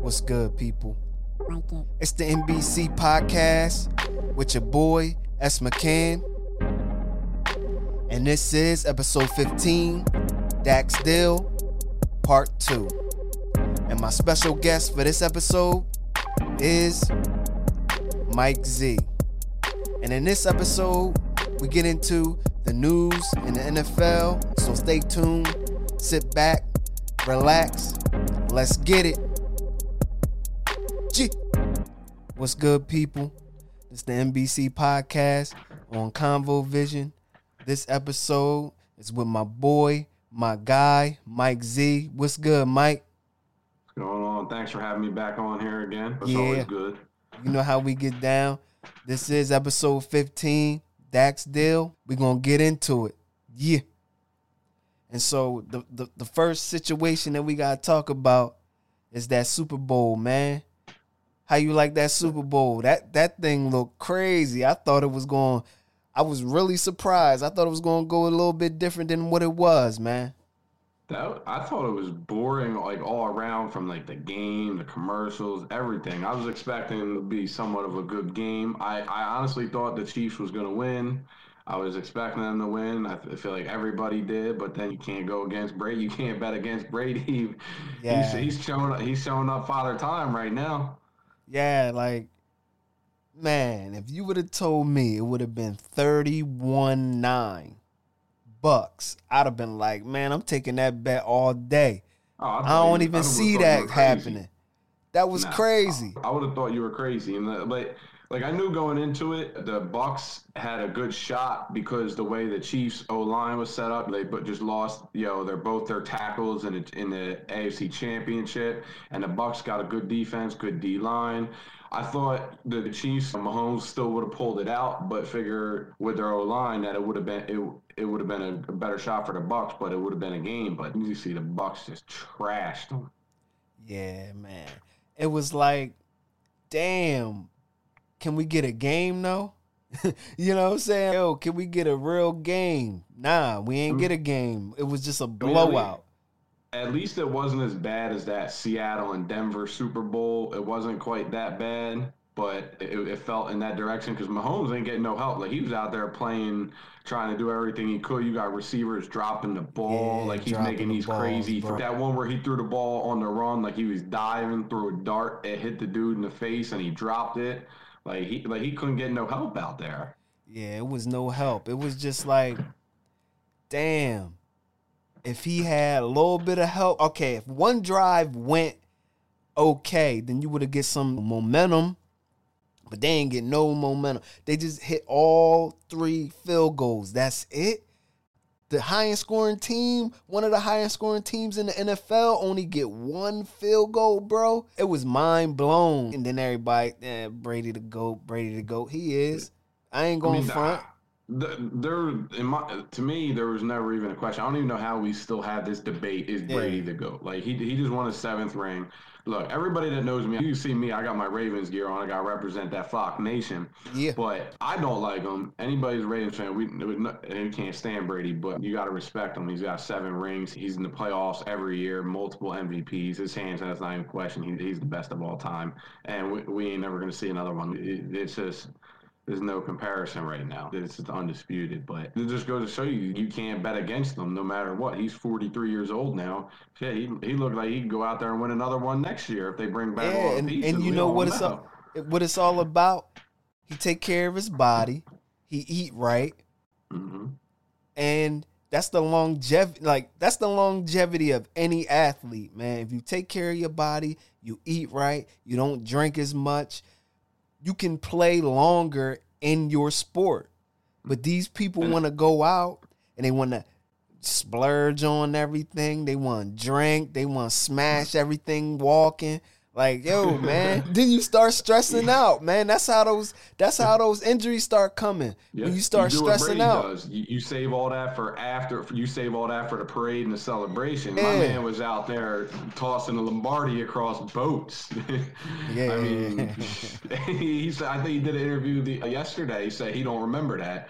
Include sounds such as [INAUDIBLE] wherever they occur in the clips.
What's good, people? It's the NBC podcast with your boy S. McCann. And this is episode 15, Dax Dill, part 2. And my special guest for this episode is Mike Z. And in this episode, we get into the news in the NFL. So stay tuned, sit back, relax, let's get it. G. What's good, people? It's the NBC podcast on Convo Vision. This episode is with my boy, my guy, Mike Z. What's good, Mike? What's going on? Thanks for having me back on here again. It's Yeah. always good. You know how we get down. This is episode 15, Dax Deal. We're going to get into it. Yeah. And so the, the, the first situation that we got to talk about is that Super Bowl, man. How you like that Super Bowl? That that thing looked crazy. I thought it was going I was really surprised. I thought it was going to go a little bit different than what it was, man. That I thought it was boring, like all around, from like the game, the commercials, everything. I was expecting it to be somewhat of a good game. I, I honestly thought the Chiefs was going to win. I was expecting them to win. I feel like everybody did, but then you can't go against Brady. You can't bet against Brady. [LAUGHS] Yeah. He's he's showing he's showing up father time right now. Yeah, like man, if you would have told me it would have been 31-9 bucks, I'd have been like, man, I'm taking that bet all day. Oh, I thought don't even would've see that happening. That was Nah, crazy. I, would have thought you were crazy, and the, but like I knew going into it, the Bucks had a good shot because the way the Chiefs O line was set up, they but just lost. You know, they're both their tackles in the, in the AFC Championship, and the Bucks got a good defense, good D line. I thought the Chiefs, Mahomes still would have pulled it out, but figure with their O line that it would have been it, it would have been a, a better shot for the Bucks, but it would have been a game. But you see the Bucks just trashed them. Yeah, man. It was like, damn, can we get a game though? [LAUGHS] you know what I'm saying? Yo, can we get a real game? Nah, we ain't get a game. It was just a mean, at least- blowout. At least it wasn't as bad as that Seattle and Denver Super Bowl. It wasn't quite that bad, but it, it felt in that direction because Mahomes ain't getting no help. Like he was out there playing, trying to do everything he could. You got receivers dropping the ball, Yeah, like he's making the these balls, crazy. bro. That one where he threw the ball on the run, like he was diving through a dart, it hit the dude in the face, and he dropped it. Like he, like he couldn't get no help out there. Yeah, it was no help. It was just like, damn. If he had a little bit of help, okay, if one drive went okay, then you would have get some momentum. But they ain't get no momentum. They just hit all three field goals. That's it. The highest scoring team, one of the highest scoring teams in the NFL, only get one field goal, bro. It was mind blown. And then everybody, eh, Brady the goat, Brady the goat. He is. I ain't going front. The, there, in my, to me, there was never even a question. I don't even know how we still have this debate. Is Yeah. Brady the goat? Like he, he just won a seventh ring. Look, everybody that knows me, you see me. I got my Ravens gear on. I got to represent that Flock Nation. Yeah. But I don't like him. Anybody's Ravens fan, we, we can't stand Brady, but you got to respect him. He's got seven rings. He's in the playoffs every year, multiple MVPs. His hands, that's not even a question. He, he's the best of all time. And we, we ain't never going to see another one. It, it's just, there's no comparison right now. It's just undisputed. But it just goes to show you, you can't bet against him no matter what. He's 43 years old now. Yeah, he, he looked like he could go out there and win another one next year if they bring back all Yeah, the and, pieces. and you know what it's all what it's all about. He take care of his body. He eat right, hmm and that's the longevity. Like that's the longevity of any athlete, man. If you take care of your body, you eat right, you don't drink as much, you can play longer in your sport. But these people mm. want to go out and they want to splurge on everything. They want to drink. They want to smash everything walking. Like, yo, man. [LAUGHS] then you start stressing out, man. That's how those that's how those injuries start coming. when you start what stressing out. You, you save all that for after. You save all that for the parade and the celebration. My man was out there tossing the Lombardi across boats. Yeah. [LAUGHS] I mean, [LAUGHS] he said. I think he did an interview the, yesterday. He said he don't remember that.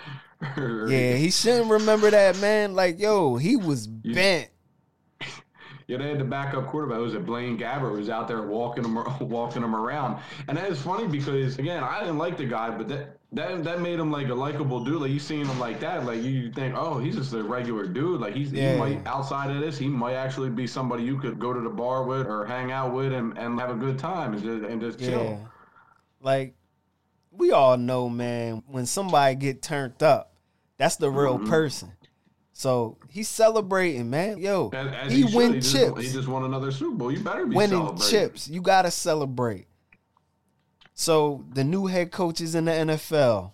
Yeah, he shouldn't remember that, man. Like, yo, he was bent. Yeah, they had the backup quarterback. It was it Blaine Gabbert was out there walking them, [LAUGHS] walking him around, and that is funny because again, I didn't like the guy, but that that that made him like a likable dude. Like you seen him like that, like you think, oh, he's just a regular dude. Like he's Yeah. he might outside of this, he might actually be somebody you could go to the bar with or hang out with and, and have a good time and just and just chill. Yeah. Like we all know, man, when somebody get turned up, that's the real Mhm. person. So he's celebrating, man. Yo, As, as he, should. win he just, chips. He just won another Super Bowl. You better be celebrating. winning chips. You gotta celebrate. So the new head coaches in the NFL.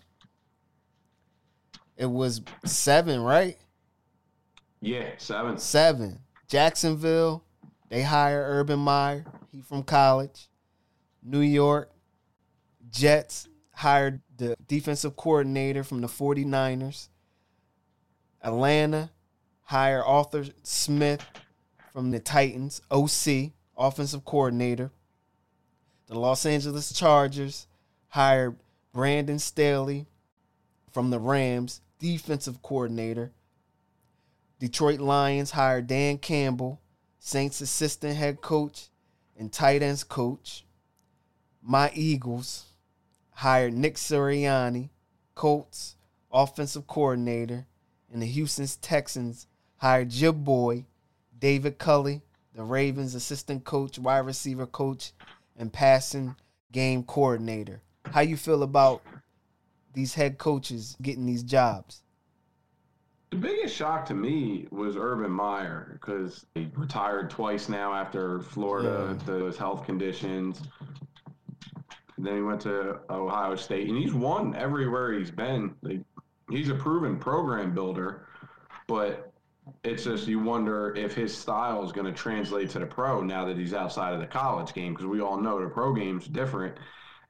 It was seven, right? Yeah, seven. Seven. Jacksonville, they hire Urban Meyer. He from college. New York, Jets hired the defensive coordinator from the 49ers. Atlanta hire Arthur Smith from the Titans, OC, offensive coordinator. The Los Angeles Chargers hired Brandon Staley from the Rams, defensive coordinator. Detroit Lions hired Dan Campbell, Saints assistant head coach and tight ends coach. My Eagles hired Nick Sirianni, Colts offensive coordinator, and the Houston Texans hired Jib Boy, David Culley, the Ravens assistant coach, wide receiver coach, and passing game coordinator. How you feel about these head coaches getting these jobs? The biggest shock to me was Urban Meyer because he retired twice now after Florida, those health conditions. And then he went to Ohio State, and he's won everywhere he's been. Like, he's a proven program builder, but it's just you wonder if his style is going to translate to the pro now that he's outside of the college game because we all know the pro game's different.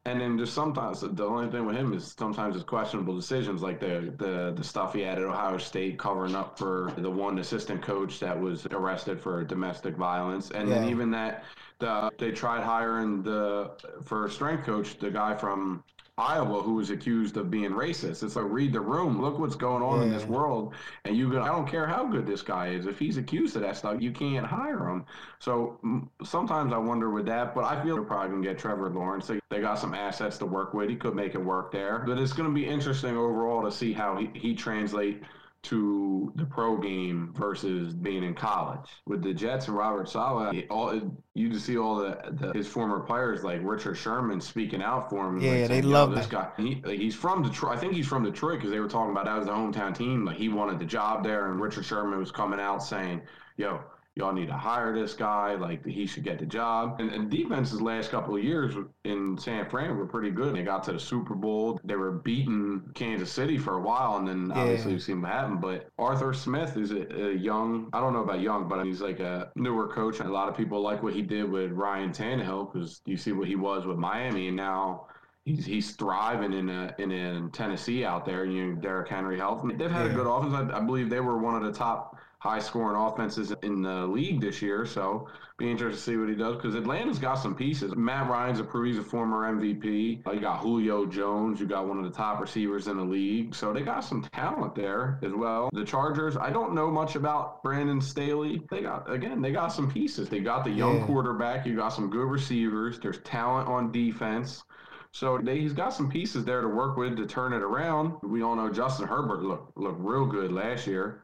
And then just sometimes the only thing with him is sometimes it's questionable decisions like the the the stuff he had at Ohio State covering up for the one assistant coach that was arrested for domestic violence, and then even that the they tried hiring the for strength coach the guy from Iowa who was accused of being racist. It's like read the room, look what's going on in this world, and you go. I don't care how good this guy is. If he's accused of that stuff, you can't hire him. So sometimes I wonder with that, but I feel they're probably gonna get Trevor Lawrence. They, they got some assets to work with. He could make it work there. But it's gonna be interesting overall to see how he, he translate to the pro game versus being in college. With the Jets and Robert Saleh, all you just see all the, the his former players like Richard Sherman speaking out for him. Yeah, like, they saying, love this guy. He, like, he's from Detroit. I think he's from Detroit because they were talking about that was the hometown team. Like he wanted the job there, and Richard Sherman was coming out saying, "Yo, y'all need to hire this guy. Like he should get the job." And, and defenses last couple of years in San Fran were pretty good. They got to the Super Bowl. They were beating Kansas City for a while, and then obviously Yeah. we've seen what happened. But Arthur Smith is a, a young. I don't know about young, but he's like a newer coach. And a lot of people like what he did with Ryan Tannehill because you see what he was with Miami, and now. He's, he's thriving in a, in, in Tennessee out there. You know, Derrick Henry health. They've had a good offense. I, I believe they were one of the top high scoring offenses in the league this year. So be interested to see what he does because Atlanta's got some pieces. Matt Ryan's a he's a former MVP. Uh, You got Julio Jones. You got one of the top receivers in the league. So they got some talent there as well. The Chargers. I don't know much about Brandon Staley. They got again. They got some pieces. They got the young Yeah. quarterback. You got some good receivers. There's talent on defense. So they, he's got some pieces there to work with to turn it around. We all know Justin Herbert looked looked real good last year.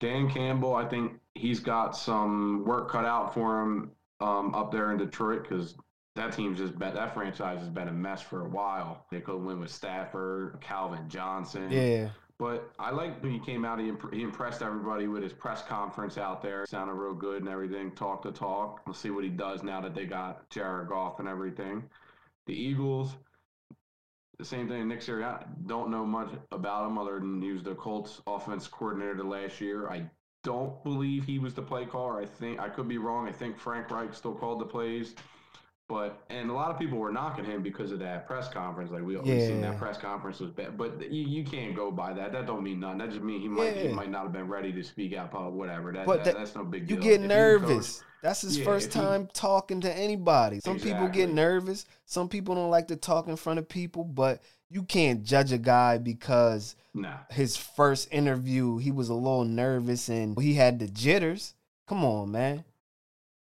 Dan Campbell, I think he's got some work cut out for him um, up there in Detroit because that team's just been that franchise has been a mess for a while. They could win with Stafford, Calvin Johnson. Yeah. But I like when he came out. He, imp- he impressed everybody with his press conference out there. Sounded real good and everything. Talk to talk. We'll see what he does now that they got Jared Goff and everything. The Eagles, the same thing. Nick Sirianni. Don't know much about him other than he was the Colts offense coordinator last year. I don't believe he was the play caller. I think I could be wrong. I think Frank Reich still called the plays. But and a lot of people were knocking him because of that press conference. Like we we seen that press conference was bad. But you, you can't go by that. That don't mean nothing. That just means he might he might not have been ready to speak out. Whatever. That, But that- that- that's no big You deal. You get If he was nervous. That's his Yeah, first he- time talking to anybody. Some people get nervous. Some people don't like to talk in front of people, but you can't judge a guy because nah. his first interview he was a little nervous and he had the jitters. Come on, man.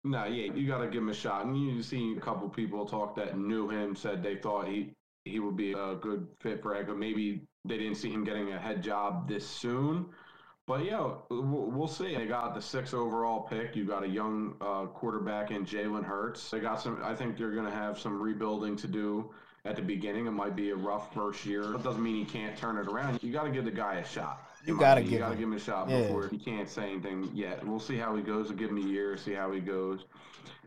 No, yeah, you got to give him a shot. And you see a couple people talk that knew him said they thought he he would be a good fit for Echo. Maybe they didn't see him getting a head job this soon. But yeah, we'll see. They got the sixth overall pick. You got a young uh, quarterback in Jalen Hurts. They got some. I think they're going to have some rebuilding to do at the beginning. It might be a rough first year. That doesn't mean he can't turn it around. You got to give the guy a shot. You got to give. You got to give him a shot yeah. before he can't say anything yet. We'll see how he goes. We'll give him a year, see how he goes.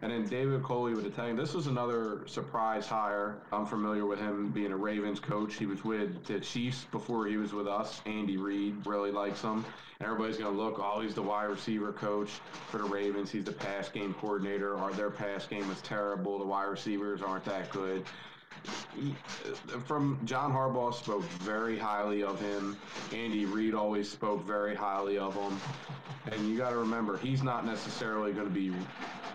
And then David Culley with the Italian. This was another surprise hire. I'm familiar with him being a Ravens coach. He was with the Chiefs before he was with us. Andy Reid really likes him. Everybody's going to look, oh, he's the wide receiver coach for the Ravens. He's the pass game coordinator. Or their pass game is terrible. The wide receivers aren't that good Uh, from John Harbaugh spoke very highly of him. Andy Reid always spoke very highly of him. And you got to remember, he's not necessarily going to be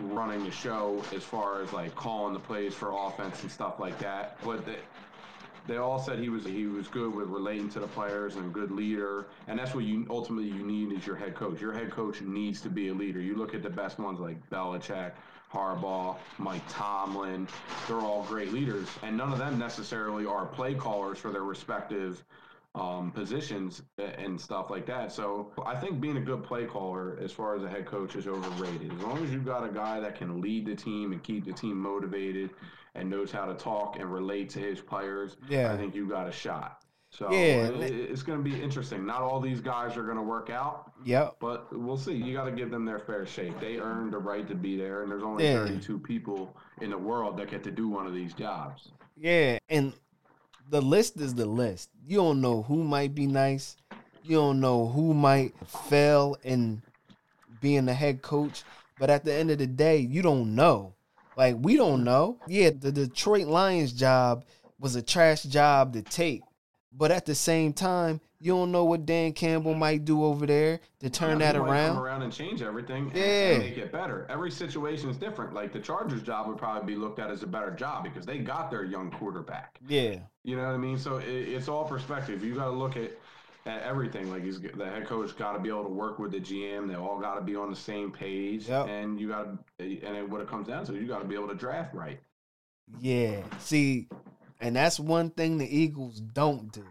running the show as far as like calling the plays for offense and stuff like that. But they, they all said he was he was good with relating to the players and a good leader. And that's what you ultimately you need is your head coach. Your head coach needs to be a leader. You look at the best ones like Belichick, Harbaugh, Mike Tomlin. They're all great leaders, and none of them necessarily are play callers for their respective um, positions and stuff like that. So I think being a good play caller as far as a head coach is overrated. As long as you've got a guy that can lead the team and keep the team motivated and knows how to talk and relate to his players, yeah. I think you got a shot. So yeah, it's going to be interesting. Not all these guys are going to work out. Yep. But we'll see. You got to give them their fair shake. They earned the right to be there, and there's only yeah. 32 people in the world that get to do one of these jobs. Yeah, and the list is the list. You don't know who might be nice. You don't know who might fail in being the head coach. But at the end of the day, you don't know. Like we don't know. Yeah, the Detroit Lions job was a trash job to take but at the same time, you don't know what Dan Campbell might do over there to turn yeah, that around. Come around and change everything. Yeah, and make it better. Every situation is different. Like the Chargers' job would probably be looked at as a better job because they got their young quarterback. Yeah, you know what I mean. So it, it's all perspective. You got to look at at everything. Like he's the head coach got to be able to work with the GM. They all got to be on the same page. Yep. And you got to, and it, what it comes down to, you got to be able to draft right. Yeah. See, and that's one thing the Eagles don't do.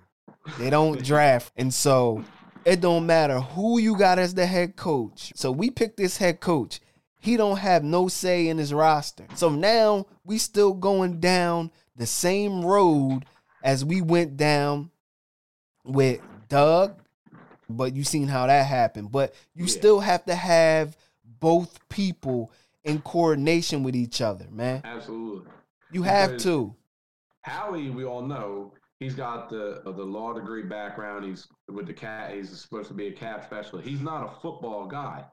They don't [LAUGHS] draft. And so it don't matter who you got as the head coach. So we picked this head coach. He don't have no say in his roster. So now we still going down the same road as we went down with Doug, but you seen how that happened. But you yeah. still have to have both people in coordination with each other, man. Absolutely. You have because to. Howie, we all know, he's got the the law degree background. He's with the cat. He's supposed to be a cap specialist. He's not a football guy.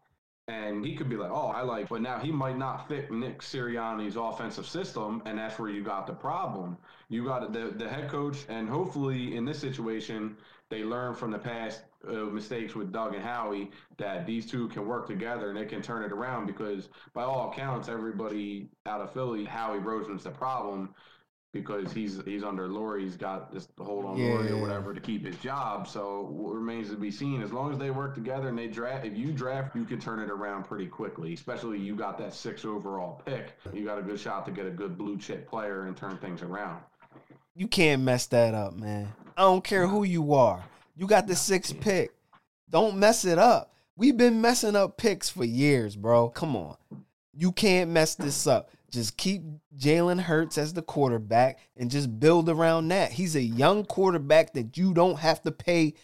And he could be like, oh, I like, but now he might not fit Nick Sirianni's offensive system, and that's where you got the problem. You got the the head coach, and hopefully in this situation, they learn from the past uh, mistakes with Doug and Howie that these two can work together and they can turn it around. Because by all accounts, everybody out of Philly, Howie Roseman's the problem because he's he's under Lurie. He's got this hold on yeah. Lurie or whatever to keep his job. So what remains to be seen. As long as they work together and they draft, if you draft, you can turn it around pretty quickly. Especially you got that six overall pick. You got a good shot to get a good blue chip player and turn things around. You can't mess that up, man. I don't care who you are. You got the sixth pick. Don't mess it up. We've been messing up picks for years, bro. Come on. You can't mess this up. Just keep Jalen Hurts as the quarterback and just build around that. He's a young quarterback that you don't have to pay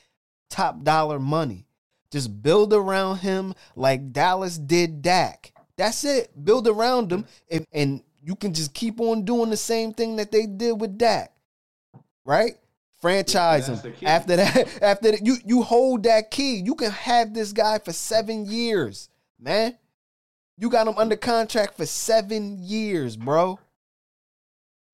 top dollar money. Just build around him like Dallas did Dak. That's it. Build around him, and, and you can just keep on doing the same thing that they did with Dak. Right? Franchise him. After that, [LAUGHS] after that, you you hold that key. You can have this guy for seven years, man. You got him under contract for seven years, bro.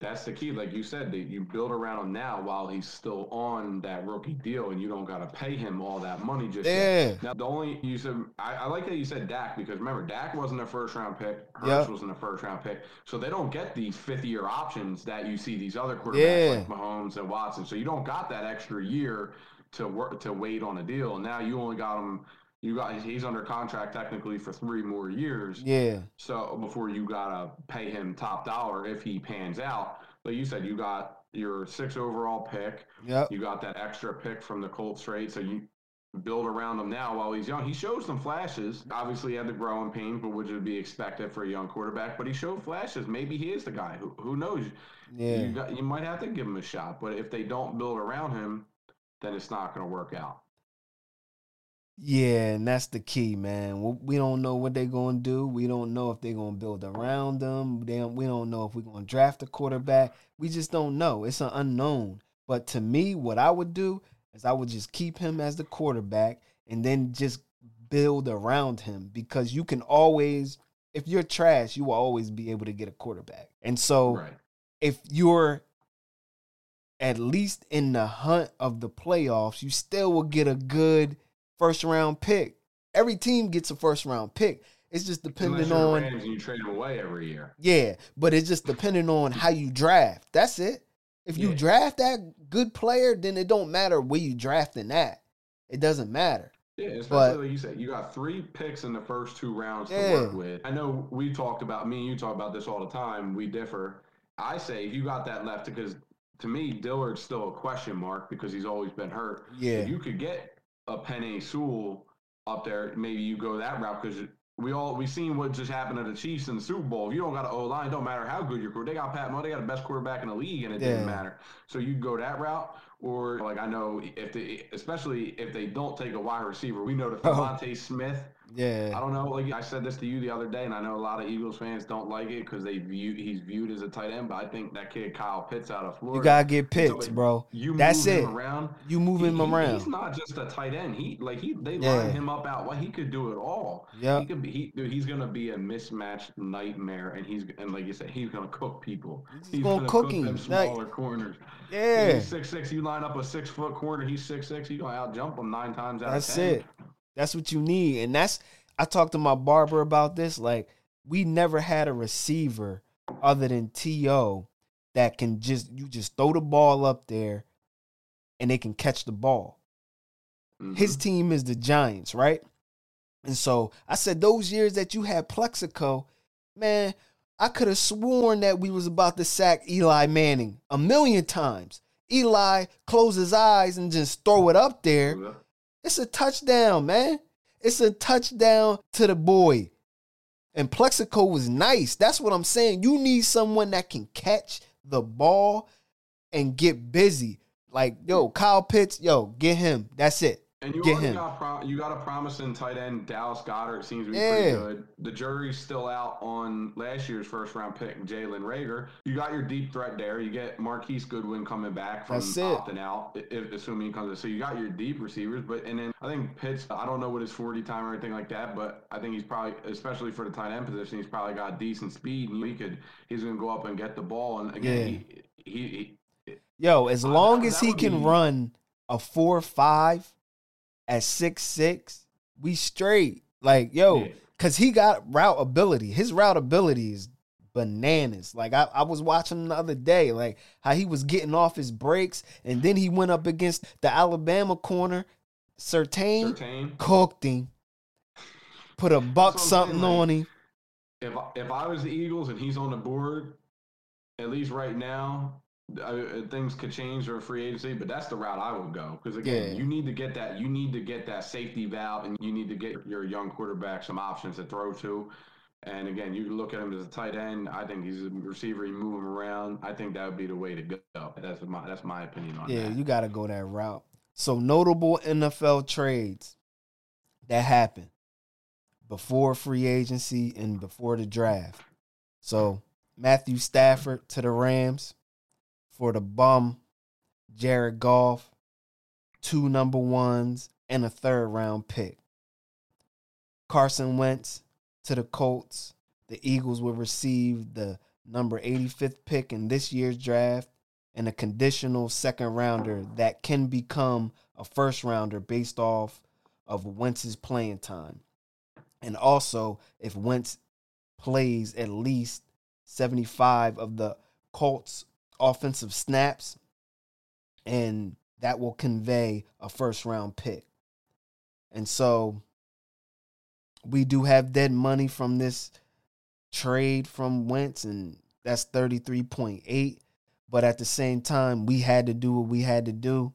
That's the key. Like you said, that you build around him now while he's still on that rookie deal, and you don't got to pay him all that money just yeah. Yet. Now the only you said I, I, like that you said Dak because remember Dak wasn't a first round pick, Hurts yep. wasn't a first round pick, so they don't get these fifth year options that you see these other quarterbacks yeah. like Mahomes and Watson. So you don't got that extra year to work to wait on a deal. Now you only got them you got he's under contract technically for three more years. Yeah. So before you gotta pay him top dollar if he pans out. Like you said, you got your six overall pick. Yep. You got that extra pick from the Colts trade. So you build around him now while he's young. He shows some flashes. Obviously, he had the growing pains, but which would be expected for a young quarterback. But he showed flashes. Maybe he is the guy. Who, who knows? Yeah. You, got, you might have to give him a shot. But if they don't build around him, then it's not going to work out. Yeah, and that's the key, man. We- don't know what they're going to do. We don't know if they're going to build around them. Don't, we don't know if we're going to draft a quarterback. We just don't know. It's an unknown. But to me, what I would do is I would just keep him as the quarterback and then just build around him because you can always, if you're trash, you will always be able to get a quarterback. And so Right. if you're at least in the hunt of the playoffs, you still will get a good first round pick. Every team gets a first round pick. It's just depending on Rams you trade away every year. yeah, but it's just depending on how you draft. That's it. If you Yeah. draft that good player, then it don't matter where you drafting that. It doesn't matter. Yeah, especially But- like you said, you got three picks in the first two rounds Yeah. to work with. I know we talked about me and you talk about this all the time. We differ. I say if you got that left, because to me, Dillard's still a question mark because he's always been hurt. Yeah. If you could get a Penei Sewell up there, maybe you go that route because we all we seen what just happened to the Chiefs in the Super Bowl. If you don't got an O line, don't matter how good your quarterback. They got Pat Mahomes, they got the best quarterback in the league, and it Yeah. didn't matter. So you go that route, or like I know if they, especially if they don't take a wide receiver, we know that [LAUGHS] Oh. DeVonta Smith. I don't know. Like I said this to you the other day, and I know a lot of Eagles fans don't like it because they view he's viewed as a tight end. But I think that kid Kyle Pitts out of Florida. You gotta get So, picked, bro. You That's it. around. You move him He- around. He's not just a tight end. He like he they Yeah. line him up out. Well, he could do it all. Yeah. He could be. He, dude, he's gonna be a mismatched nightmare, and he's and like you said, he's gonna cook people. He's gonna cook him. them Like- smaller corners. Yeah. He's six six. You line up a six foot corner. He's six six. You gonna out jump him nine times out That's of ten. it. That's what you need. And that's I talked to my barber about this. Like, we never had a receiver other than T.O. that can just you just throw the ball up there and they can catch the ball. Mhm. His team is the Giants, right? And so I said those years that you had Plaxico, man, I could have sworn that we was about to sack Eli Manning a million times. Eli close his eyes and just throw it up there. It's a touchdown, man. It's a touchdown to the boy. And Plaxico was nice. That's what I'm saying. You need someone that can catch the ball and get busy. Like, yo, Kyle Pitts, yo, get him. That's it. And you Get him. got pro- you got a promising tight end, Dallas Goedert. Seems to be Yeah. pretty good. The jury's still out on last year's first round pick, Jalen Reagor. You got your deep threat there. You get Marquise Goodwin coming back from opting out, i- if, assuming he comes. In. So you got your deep receivers, but and then I think Pitts. I don't know what his forty time or anything like that, but I think he's probably, especially for the tight end position, he's probably got decent speed. And he could, he's going to go up and get the ball. And again, he, he, he Yo, as long that- as he can be- run a four five at six six, we straight. Like, yo, Yeah. cause he got route ability. His route ability is bananas. Like I, I was watching the other day, like how he was getting off his breaks, and then he went up against the Alabama corner, Surtain, cooked him, put a buck something like- on him. if if I was the Eagles and he's on the board, at least right now, I, uh, things could change or free agency. But that's the route I would go because again, Yeah. you need to get that you need to get that safety valve, and you need to get your young quarterback some options to throw to. And again, you look at him as a tight end. I think he's a receiver. You move him around. I think that would be the way to go. That's my that's my opinion on Yeah, that. you got to go that route. So notable NFL trades that happened before free agency and before the draft. So Matthew Stafford to the Rams for the bum Jared Goff, two number ones and a third round pick. Carson Wentz to the Colts. The Eagles will receive the number 85th pick in this year's draft and a conditional second rounder that can become a first rounder based off of Wentz's playing time. And also, if Wentz plays at least 75 of the Colts' offensive snaps, and that will convey a first round pick. And so we do have dead money from this trade from Wentz, and that's 33.8. But at the same time, we had to do what we had to do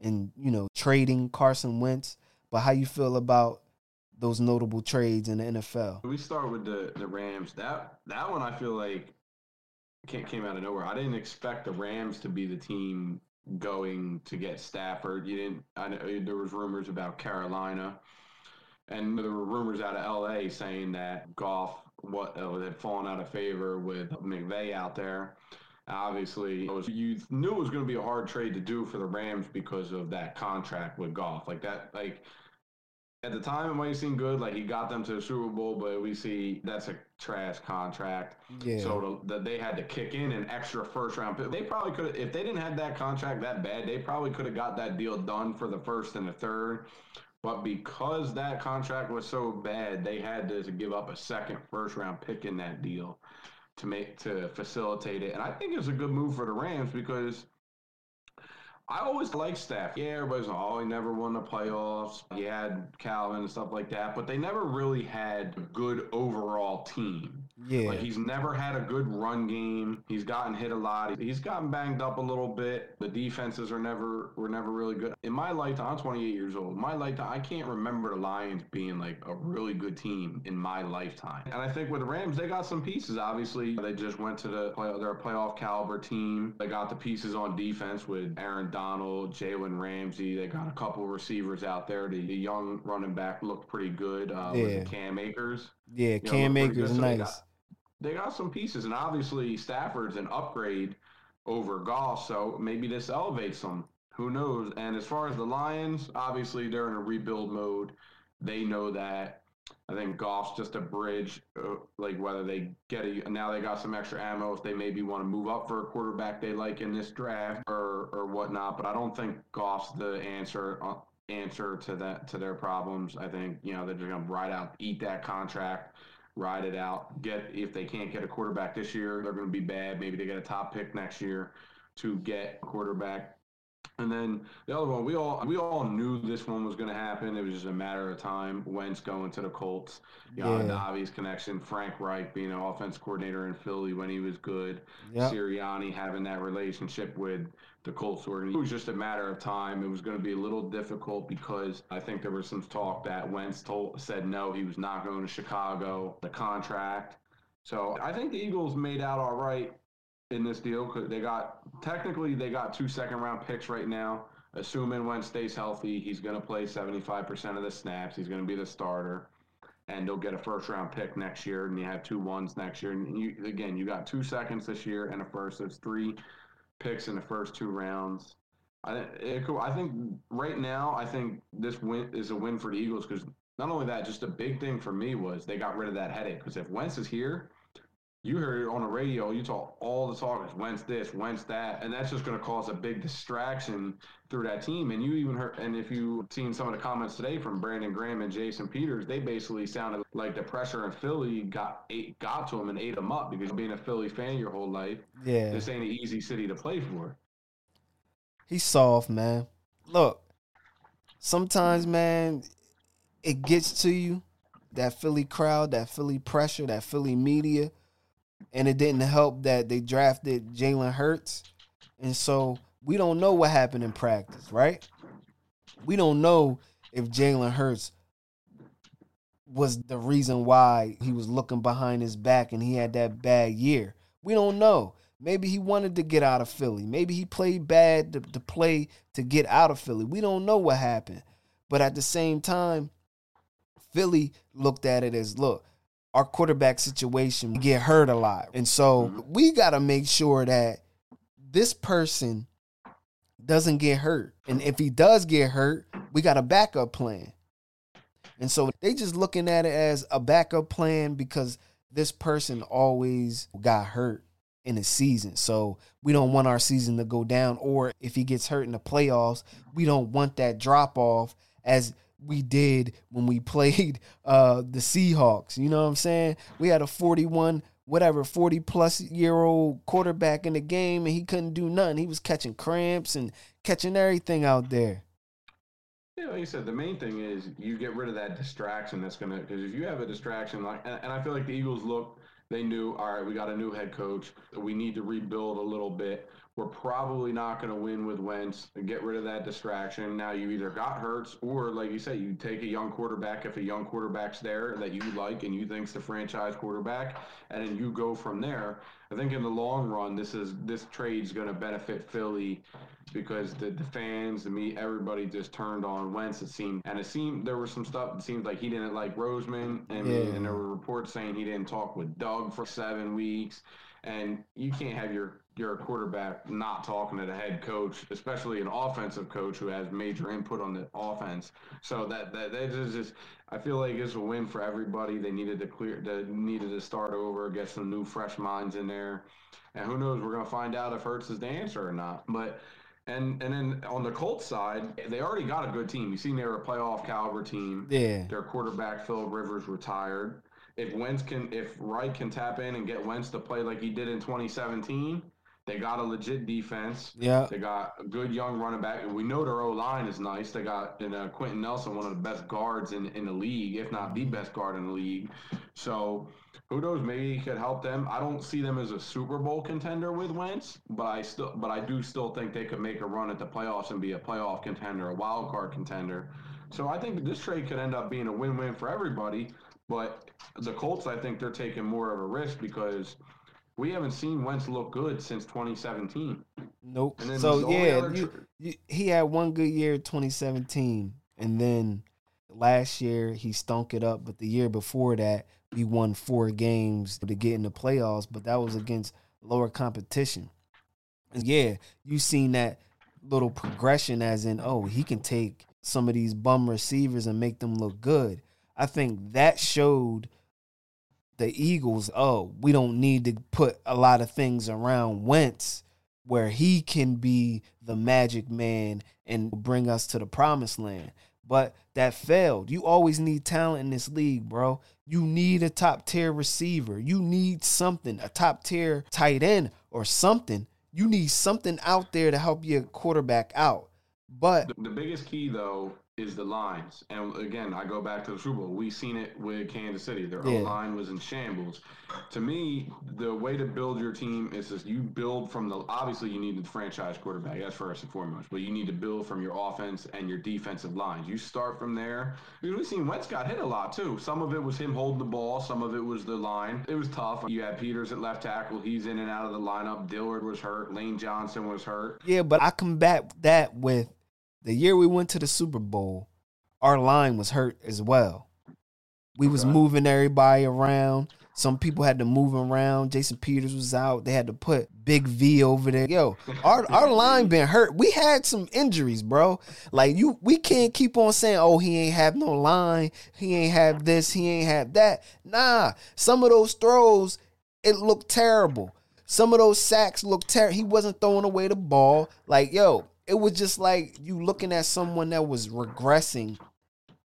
and, you know, trading Carson Wentz. But how you feel about those notable trades in the NFL? We start with the, the Rams. That that one I feel like came, out of nowhere. I didn't expect the Rams to be the team going to get Stafford. You didn't. I know there was rumors about Carolina, and there were rumors out of L.A. saying that Goff what uh, had fallen out of favor with McVay out there. Obviously, was, you knew it was going to be a hard trade to do for the Rams because of that contract with Goff. Like that, like at the time it might seem good, like he got them to the Super Bowl, but we see that's a trash contract. Yeah. So that they had to kick in an extra first round pick. They probably could, if they didn't have that contract that bad, they probably could have got that deal done for the first and the third. But because that contract was so bad, they had to give up a second first round pick in that deal to make to facilitate it. And I think it's a good move for the Rams because I always liked Staff. Yeah, everybody's like, oh, he never won the playoffs. He had Calvin and stuff like that, but they never really had a good overall team. Yeah. Like he's never had a good run game. He's gotten hit a lot. He's gotten banged up a little bit. The defenses are never were never really good. In my lifetime, I'm 28 years old. My lifetime, I can't remember the Lions being like a really good team in my lifetime. And I think with the Rams, they got some pieces. Obviously, they just went to the play, their playoff caliber team. They got the pieces on defense with Aaron Donald, Jalen Ramsey. They got a couple receivers out there. The, the young running back looked pretty good. Uh, yeah. Cam Akers. Yeah, Cam know, Akers, nice they got some pieces, and obviously Stafford's an upgrade over Goff, so maybe this elevates them. Who knows? And as far as the Lions, obviously they're in a rebuild mode. They know that. I think Goff's just a bridge, uh, like whether they get a now they got some extra ammo if they maybe want to move up for a quarterback they like in this draft or or whatnot. But I don't think Goff's the answer uh, answer to that to their problems. I think you know they're just gonna ride out, eat that contract ride it out. Get if they can't get a quarterback this year, they're to be bad. Maybe they get a top pick next year to get a quarterback. And then the other one, we all we all knew this one was going to happen. It was just a matter of time. Wentz going to the Colts, you know, yeah. the obvious connection. Frank Reich being an offense coordinator in Philly when he was good. Yep. Sirianni having that relationship with the Colts. It was just a matter of time. It was going to be a little difficult because I think there was some talk that Wentz told said no, he was not going to Chicago. The contract. So I think the Eagles made out all right in this deal they got technically they got two second round picks right now. Assuming Wentz stays healthy, he's going to play 75% of the snaps. He's going to be the starter, and they'll get a first round pick next year. And you have two ones next year. And you, again, you got two seconds this year and a first. There's three picks in the first two rounds. I, it, I think right now, I think this win is a win for the Eagles because not only that, just a big thing for me was they got rid of that headache. Because if Wentz is here, you heard it on the radio. You talk all the talkers, Wentz this, Wentz that, and that's just going to cause a big distraction through that team. And you even heard, and if you seen some of the comments today from Brandon Graham and Jason Peters, they basically sounded like the pressure in Philly got ate, got to them and ate them up because being a Philly fan your whole life, yeah, this ain't an easy city to play for. He's soft, man. Look, sometimes, man, it gets to you. That Philly crowd, that Philly pressure, that Philly media and it didn't help that they drafted Jalen Hurts. And so we don't know what happened in practice, right? We don't know if Jalen Hurts was the reason why he was looking behind his back and he had that bad year. We don't know. Maybe he wanted to get out of Philly. Maybe he played bad to, to play to get out of Philly. We don't know what happened. But at the same time, Philly looked at it as look, our quarterback situation get hurt a lot. And so we got to make sure that this person doesn't get hurt. And if he does get hurt, we got a backup plan. And so they just looking at it as a backup plan because this person always got hurt in the season. So we don't want our season to go down or if he gets hurt in the playoffs, we don't want that drop off as we did when we [LAUGHS] played uh, the Seahawks. You know what I'm saying? We had a 41 whatever 40 plus year old quarterback in the game and he couldn't do nothing. He was catching cramps and catching everything out there. Yeah, like you said, the main thing is you get rid of that distraction that's gonna because if you have a distraction like and, and I feel like the Eagles look they knew all right we got a new head coach we need to rebuild a little bit we're probably not going to win with Wentz and get rid of that distraction. Now you either got Hurts or, like you say, you take a young quarterback if a young quarterback's there that you like and you think's the franchise quarterback, and then you go from there. I think in the long run, this is this trade's going to benefit Philly because the, the fans, the me, everybody just turned on Wentz. It seemed, and it seemed there was some stuff. It seemed like he didn't like Roseman, and, yeah. and there were reports saying he didn't talk with Doug for seven weeks and you can't have your your quarterback not talking to the head coach, especially an offensive coach who has major input on the offense. So that that, that is just I feel like it's a win for everybody. They needed to clear they needed to start over, get some new fresh minds in there. And who knows, we're gonna find out if Hurts is the answer or not. But and and then on the Colts side, they already got a good team. You seen they're a playoff caliber team. Yeah. Their quarterback Phil Rivers retired if Wentz can, if Wright can tap in and get Wentz to play like he did in 2017, they got a legit defense. Yeah, they got a good young running back. We know their O line is nice. They got in uh, Quenton Nelson, one of the best guards in in the league, if not the best guard in the league. So who knows? Maybe he could help them. I don't see them as a Super Bowl contender with Wentz, but I still, but I do still think they could make a run at the playoffs and be a playoff contender, a wild card contender. So I think this trade could end up being a win-win for everybody. But the Colts, I think they're taking more of a risk because we haven't seen Wentz look good since 2017. Nope. So yeah, you, you, he had one good year 2017, and then last year he stunk it up. But the year before that, we won four games to get in the playoffs, but that was against lower competition. And yeah, you've seen that little progression, as in, oh, he can take some of these bum receivers and make them look good. I think that showed the Eagles, oh, we don't need to put a lot of things around Wentz where he can be the magic man and bring us to the promised land. But that failed. You always need talent in this league, bro. You need a top tier receiver. You need something, a top tier tight end or something. You need something out there to help your quarterback out. But the, the biggest key, though, is the lines. And again, I go back to the Super Bowl. We seen it with Kansas City. Their yeah. line was in shambles. To me, the way to build your team is just you build from the obviously you need the franchise quarterback. That's first and foremost. But you need to build from your offense and your defensive lines. You start from there. We've seen Wentz got hit a lot too. Some of it was him holding the ball. Some of it was the line. It was tough. You had Peters at left tackle. He's in and out of the lineup. Dillard was hurt. Lane Johnson was hurt. Yeah, but I combat that with the year we went to the Super Bowl, our line was hurt as well. We was right. moving everybody around. Some people had to move around. Jason Peters was out. They had to put Big V over there. Yo, our [LAUGHS] our line been hurt. We had some injuries, bro. Like you, we can't keep on saying, "Oh, he ain't have no line. He ain't have this. He ain't have that." Nah, some of those throws, it looked terrible. Some of those sacks looked terrible. He wasn't throwing away the ball. Like, yo, it was just like you looking at someone that was regressing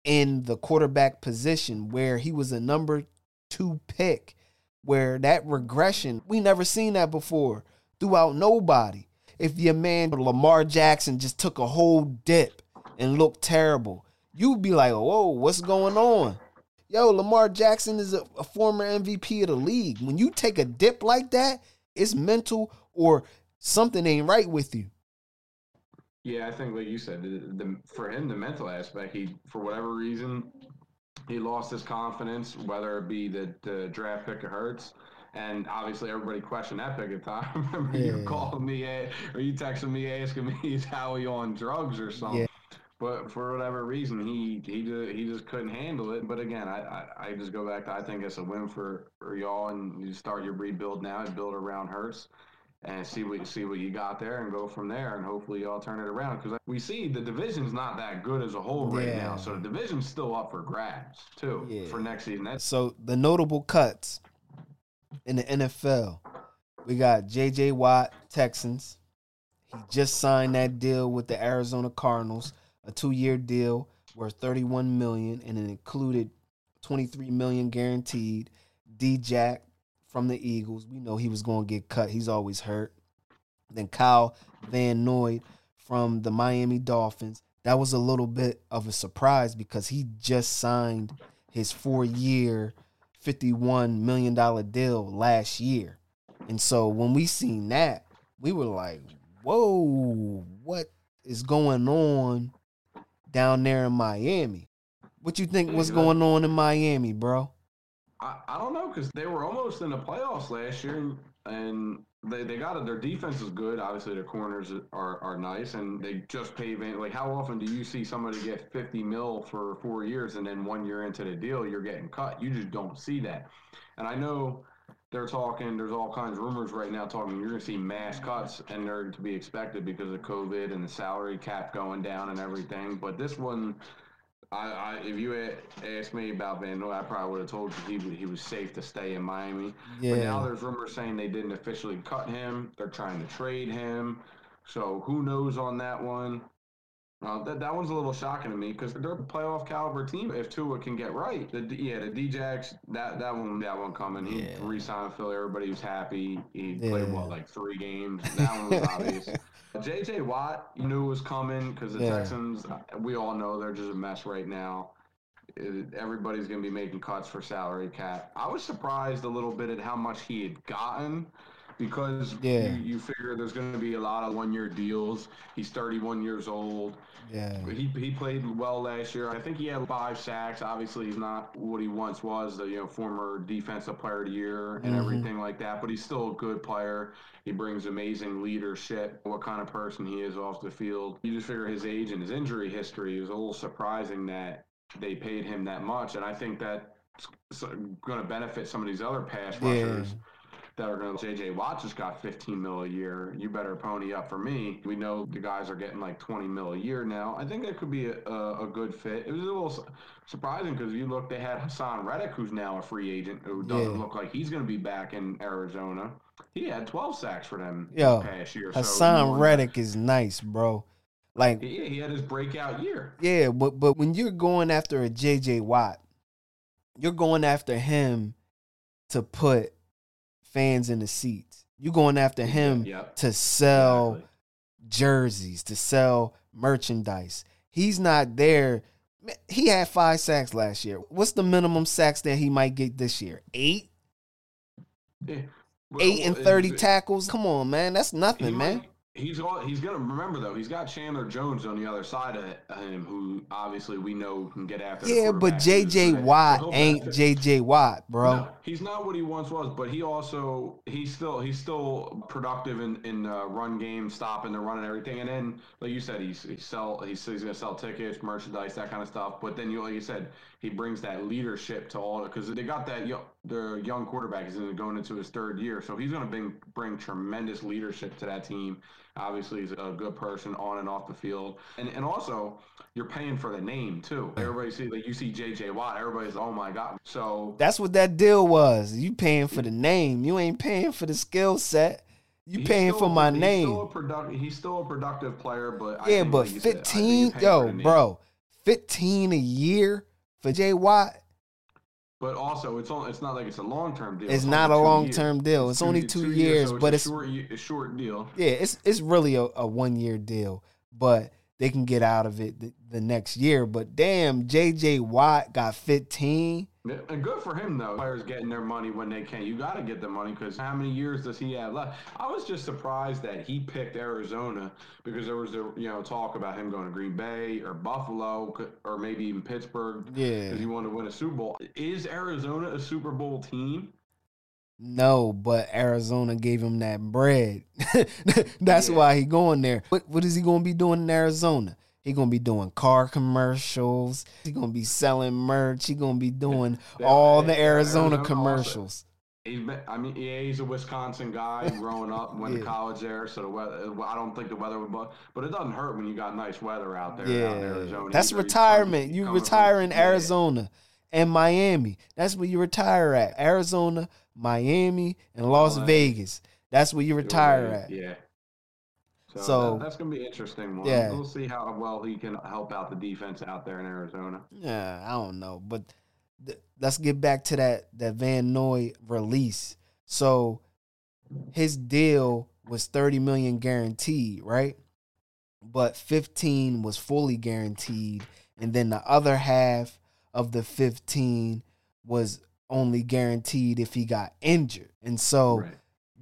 in the quarterback position where he was a number two pick, where that regression, we never seen that before throughout nobody. If your man Lamar Jackson just took a whole dip and looked terrible, you'd be like, whoa, what's going on? Yo, Lamar Jackson is a, a former MVP of the league. When you take a dip like that, it's mental or something ain't right with you. Yeah, I think like you said, the, the, for him the mental aspect, he for whatever reason he lost his confidence, whether it be the, the draft pick of Hurts. And obviously, everybody questioned that pick at time. I [LAUGHS] remember yeah. you calling me or you texting me asking me, [LAUGHS] "Is Howie on drugs or something?" Yeah. But for whatever reason, he he just, he just couldn't handle it. But again, I, I, I just go back to I think it's a win for, for y'all, and you start your rebuild now and build around Hurts and see what see what you got there and go from there and hopefully y'all turn it around. Because we see the division's not that good as a whole right yeah. now so the division's still up for grabs too yeah. for next season. That's- so the notable cuts in the NFL we got JJ Watt Texans. He just signed that deal with the Arizona Cardinals a 2-year deal worth 31 million and it included 23 million guaranteed. D Jack from the Eagles. We know he was going to get cut. He's always hurt. Then Kyle Van Noy from the Miami Dolphins. that was a little bit of a surprise because he just signed his four year, $51 million deal last year. And so when we seen that, we were like, whoa, what is going on down there in Miami? What you think was going on in Miami, bro? I, I don't know because they were almost in the playoffs last year, and, they, they got it. Their defense is good. Obviously, their corners are, are nice, and they just pay Van. Like, how often do you see somebody get 50 mil for four years, and then one year into the deal, you're getting cut? You just don't see that. And I know they're talking. There's all kinds of rumors right now talking. You're going to see mass cuts, and they're to be expected because of COVID and the salary cap going down and everything. But this one I, I, if you had asked me about Van Noy, I probably would have told you he he was safe to stay in Miami. Yeah. But now there's rumors saying they didn't officially cut him. They're trying to trade him. So who knows on that one? Uh, that that one's a little shocking to me because they're a playoff caliber team. If Tua can get right, the yeah, the Djax that that one that one coming. He yeah. re-signed Philly. Everybody was happy. He yeah. played what like three games. That one was obvious. [LAUGHS] JJ Watt, knew was coming because the yeah. Texans. Uh, we all know they're just a mess right now. It, everybody's going to be making cuts for salary cap. I was surprised a little bit at how much he had gotten because yeah. you, you figure there's going to be a lot of one year deals. He's 31 years old. Yeah. He, he played well last year. I think he had five sacks. Obviously, he's not what he once was, the you know former defensive player of the year and mm-hmm. everything like that. But he's still a good player. He brings amazing leadership. What kind of person he is off the field. You just figure his age and his injury history is a little surprising that they paid him that much. And I think that's going to benefit some of these other pass rushers. Yeah that are going to JJ Watt just got 15 mil a year. You better pony up for me. We know the guys are getting like 20 mil a year now. I think that could be a, a, a good fit. It was a little surprising because you look, they had Haason Reddick, who's now a free agent, who doesn't yeah. look like he's going to be back in Arizona. He had 12 sacks for them Yo, past year. Haason so Reddick is nice, bro. Like yeah, he had his breakout year. Yeah, but but when you're going after a JJ Watt, you're going after him to put fans in the seats. You going after him yep. to sell exactly. jerseys, to sell merchandise. He's not there. He had five sacks last year. What's the minimum sacks that he might get this year? Eight? Yeah. Well, Eight and 30 eh, tackles? Come on, man. That's nothing, man. Might, He's all, he's gonna remember though. He's got Chandler Jones on the other side of him, who obviously we know can get after. Yeah, but JJ Watt ain't JJ Watt, bro. No, he's not what he once was, but he also he's still he's still productive in in uh, run game, stopping the run and everything. And then, like you said, he's he sell he's, he's gonna sell tickets, merchandise, that kind of stuff. But then you like you said, he brings that leadership to all because they got that young, the young quarterback is going into his third year, so he's gonna bring bring tremendous leadership to that team Obviously, he's a good person on and off the field, and and also you're paying for the name too. Everybody see like you see JJ Watt, everybody's oh my god. So that's what that deal was. You paying for the name. You ain't paying for the skill set. You paying still, for my he's name. Still product, he's still a productive player, but yeah, but fifteen, said, yo, bro, fifteen a year for Jay Watt but also, it's only, it's not like it's a long term deal. It's, it's not a long term deal. It's, it's only two, two years, years so but it's, a short, a short deal. Yeah, it's it's really a, a one year deal, but they can get out of it the, the next year. But damn, JJ Watt got 15. And good for him though. Players getting their money when they can. You got to get the money because how many years does he have left? I was just surprised that he picked Arizona because there was a you know talk about him going to Green Bay or Buffalo or maybe even Pittsburgh. Yeah, because he wanted to win a Super Bowl. Is Arizona a Super Bowl team? No, but Arizona gave him that bread. [LAUGHS] That's yeah. why he going there. What what is he going to be doing in Arizona? He gonna be doing car commercials. He gonna be selling merch. He gonna be doing [LAUGHS] all the Arizona, commercials. I mean, yeah, he's a Wisconsin guy [LAUGHS] growing up, went yeah. to college there, so the weather. I don't think the weather would, but but it doesn't hurt when you got nice weather out there. Yeah, Arizona. that's retirement. You retire in Arizona yeah. and Miami. That's where you retire at. Arizona, Miami, and Las Vegas. That's where you retire at. Yeah. So, so that, that's going to be interesting. One. Yeah, we'll see how well he can help out the defense out there in Arizona. Yeah, I don't know, but th- let's get back to that that Van Noy release. So his deal was thirty million guaranteed, right? but 15 was fully guaranteed. And then the other half of the 15 was only guaranteed if he got injured. And so, Right.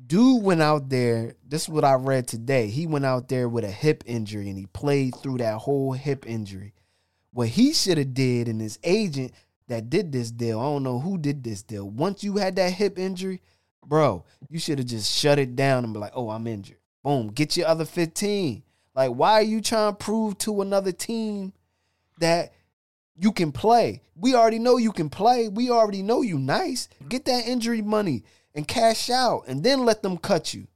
Dude went out there. This is what I read today. He went out there with a hip injury and he played through that whole hip injury. What he should have did, and his agent that did this deal, I don't know who did this deal. Once you had that hip injury, bro, you should have just shut it down and be like, "Oh, I'm injured." Boom, get your other 15. Like, why are you trying to prove to another team that you can play? We already know you can play. We already know you nice. Get that injury money and cash out, and then let them cut you.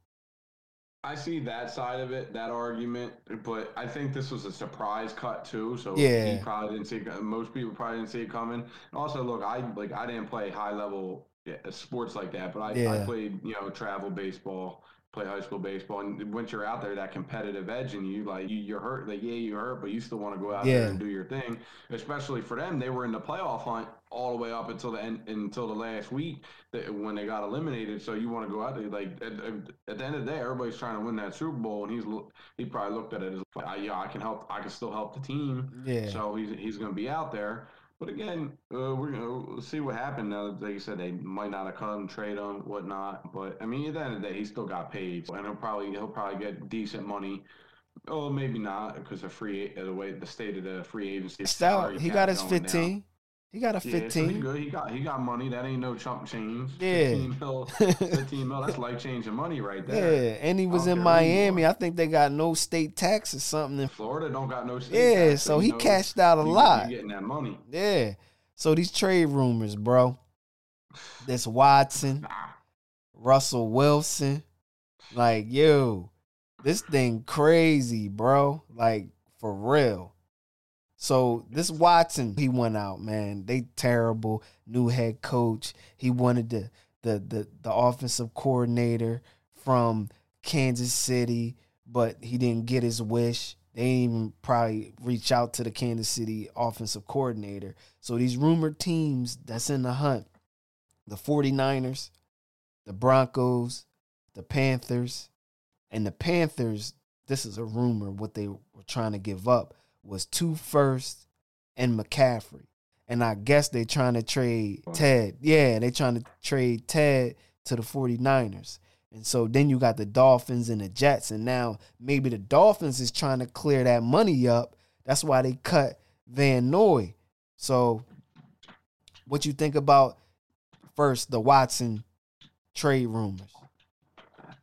I see that side of it, that argument, but I think this was a surprise cut too. So Yeah. he probably didn't see it. Most people probably didn't see it coming. And also, look, I like I didn't play high level sports like that, but I, Yeah. I played you know travel baseball, play high school baseball, and once you're out there, that competitive edge, and you like you, you're hurt. Like yeah, you're hurt, but you still want to go out Yeah. there and do your thing. Especially for them, they were in the playoff hunt all the way up until the end until the last week that when they got eliminated. So you want to go out there like at, at- the end of the day, everybody's trying to win that Super Bowl, and he's he probably looked at it as like, yeah, I can help, I can still help the team. Yeah. So he's he's going to be out there. But again, uh, we're going to see what happened. Now, like you said, they might not have cut him, trade him, whatnot. But I mean, at the end of the day, he still got paid, and he'll probably he'll probably get decent money. Oh, maybe not because the free the way the state of the free agency. Salary he got his going down. 15. He got a fifteen. Yeah, so he good. He got he got money. That ain't no chump change. Yeah. 15 mil, [LAUGHS] 15 mil. That's life changing money right there. Yeah, and he was in don't care who you Miami. I think they got no state tax or something. In Florida don't got no state. Yeah, tax, so he know, cashed out a you lot. getting that money. Yeah. So these trade rumors, bro. This Watson, Ah, Russell Wilson, like yo, this thing crazy, bro. Like for real. So this Watson, he went out, man. They terrible. New head coach. He wanted the the the, the offensive coordinator from Kansas City, but he didn't get his wish. They even probably reach out to the Kansas City offensive coordinator. So these rumored teams that's in the hunt, the 49ers, the Broncos, the Panthers, and the Panthers, this is a rumor what they were trying to give up was two firsts and McCaffrey. And I guess they're trying to trade. Ted. Yeah, they're trying to trade Ted to the 49ers. And so then you got the Dolphins and the Jets. And now maybe the Dolphins is trying to clear that money up. That's why they cut Van Noy. So what you think about first the Watson trade rumors?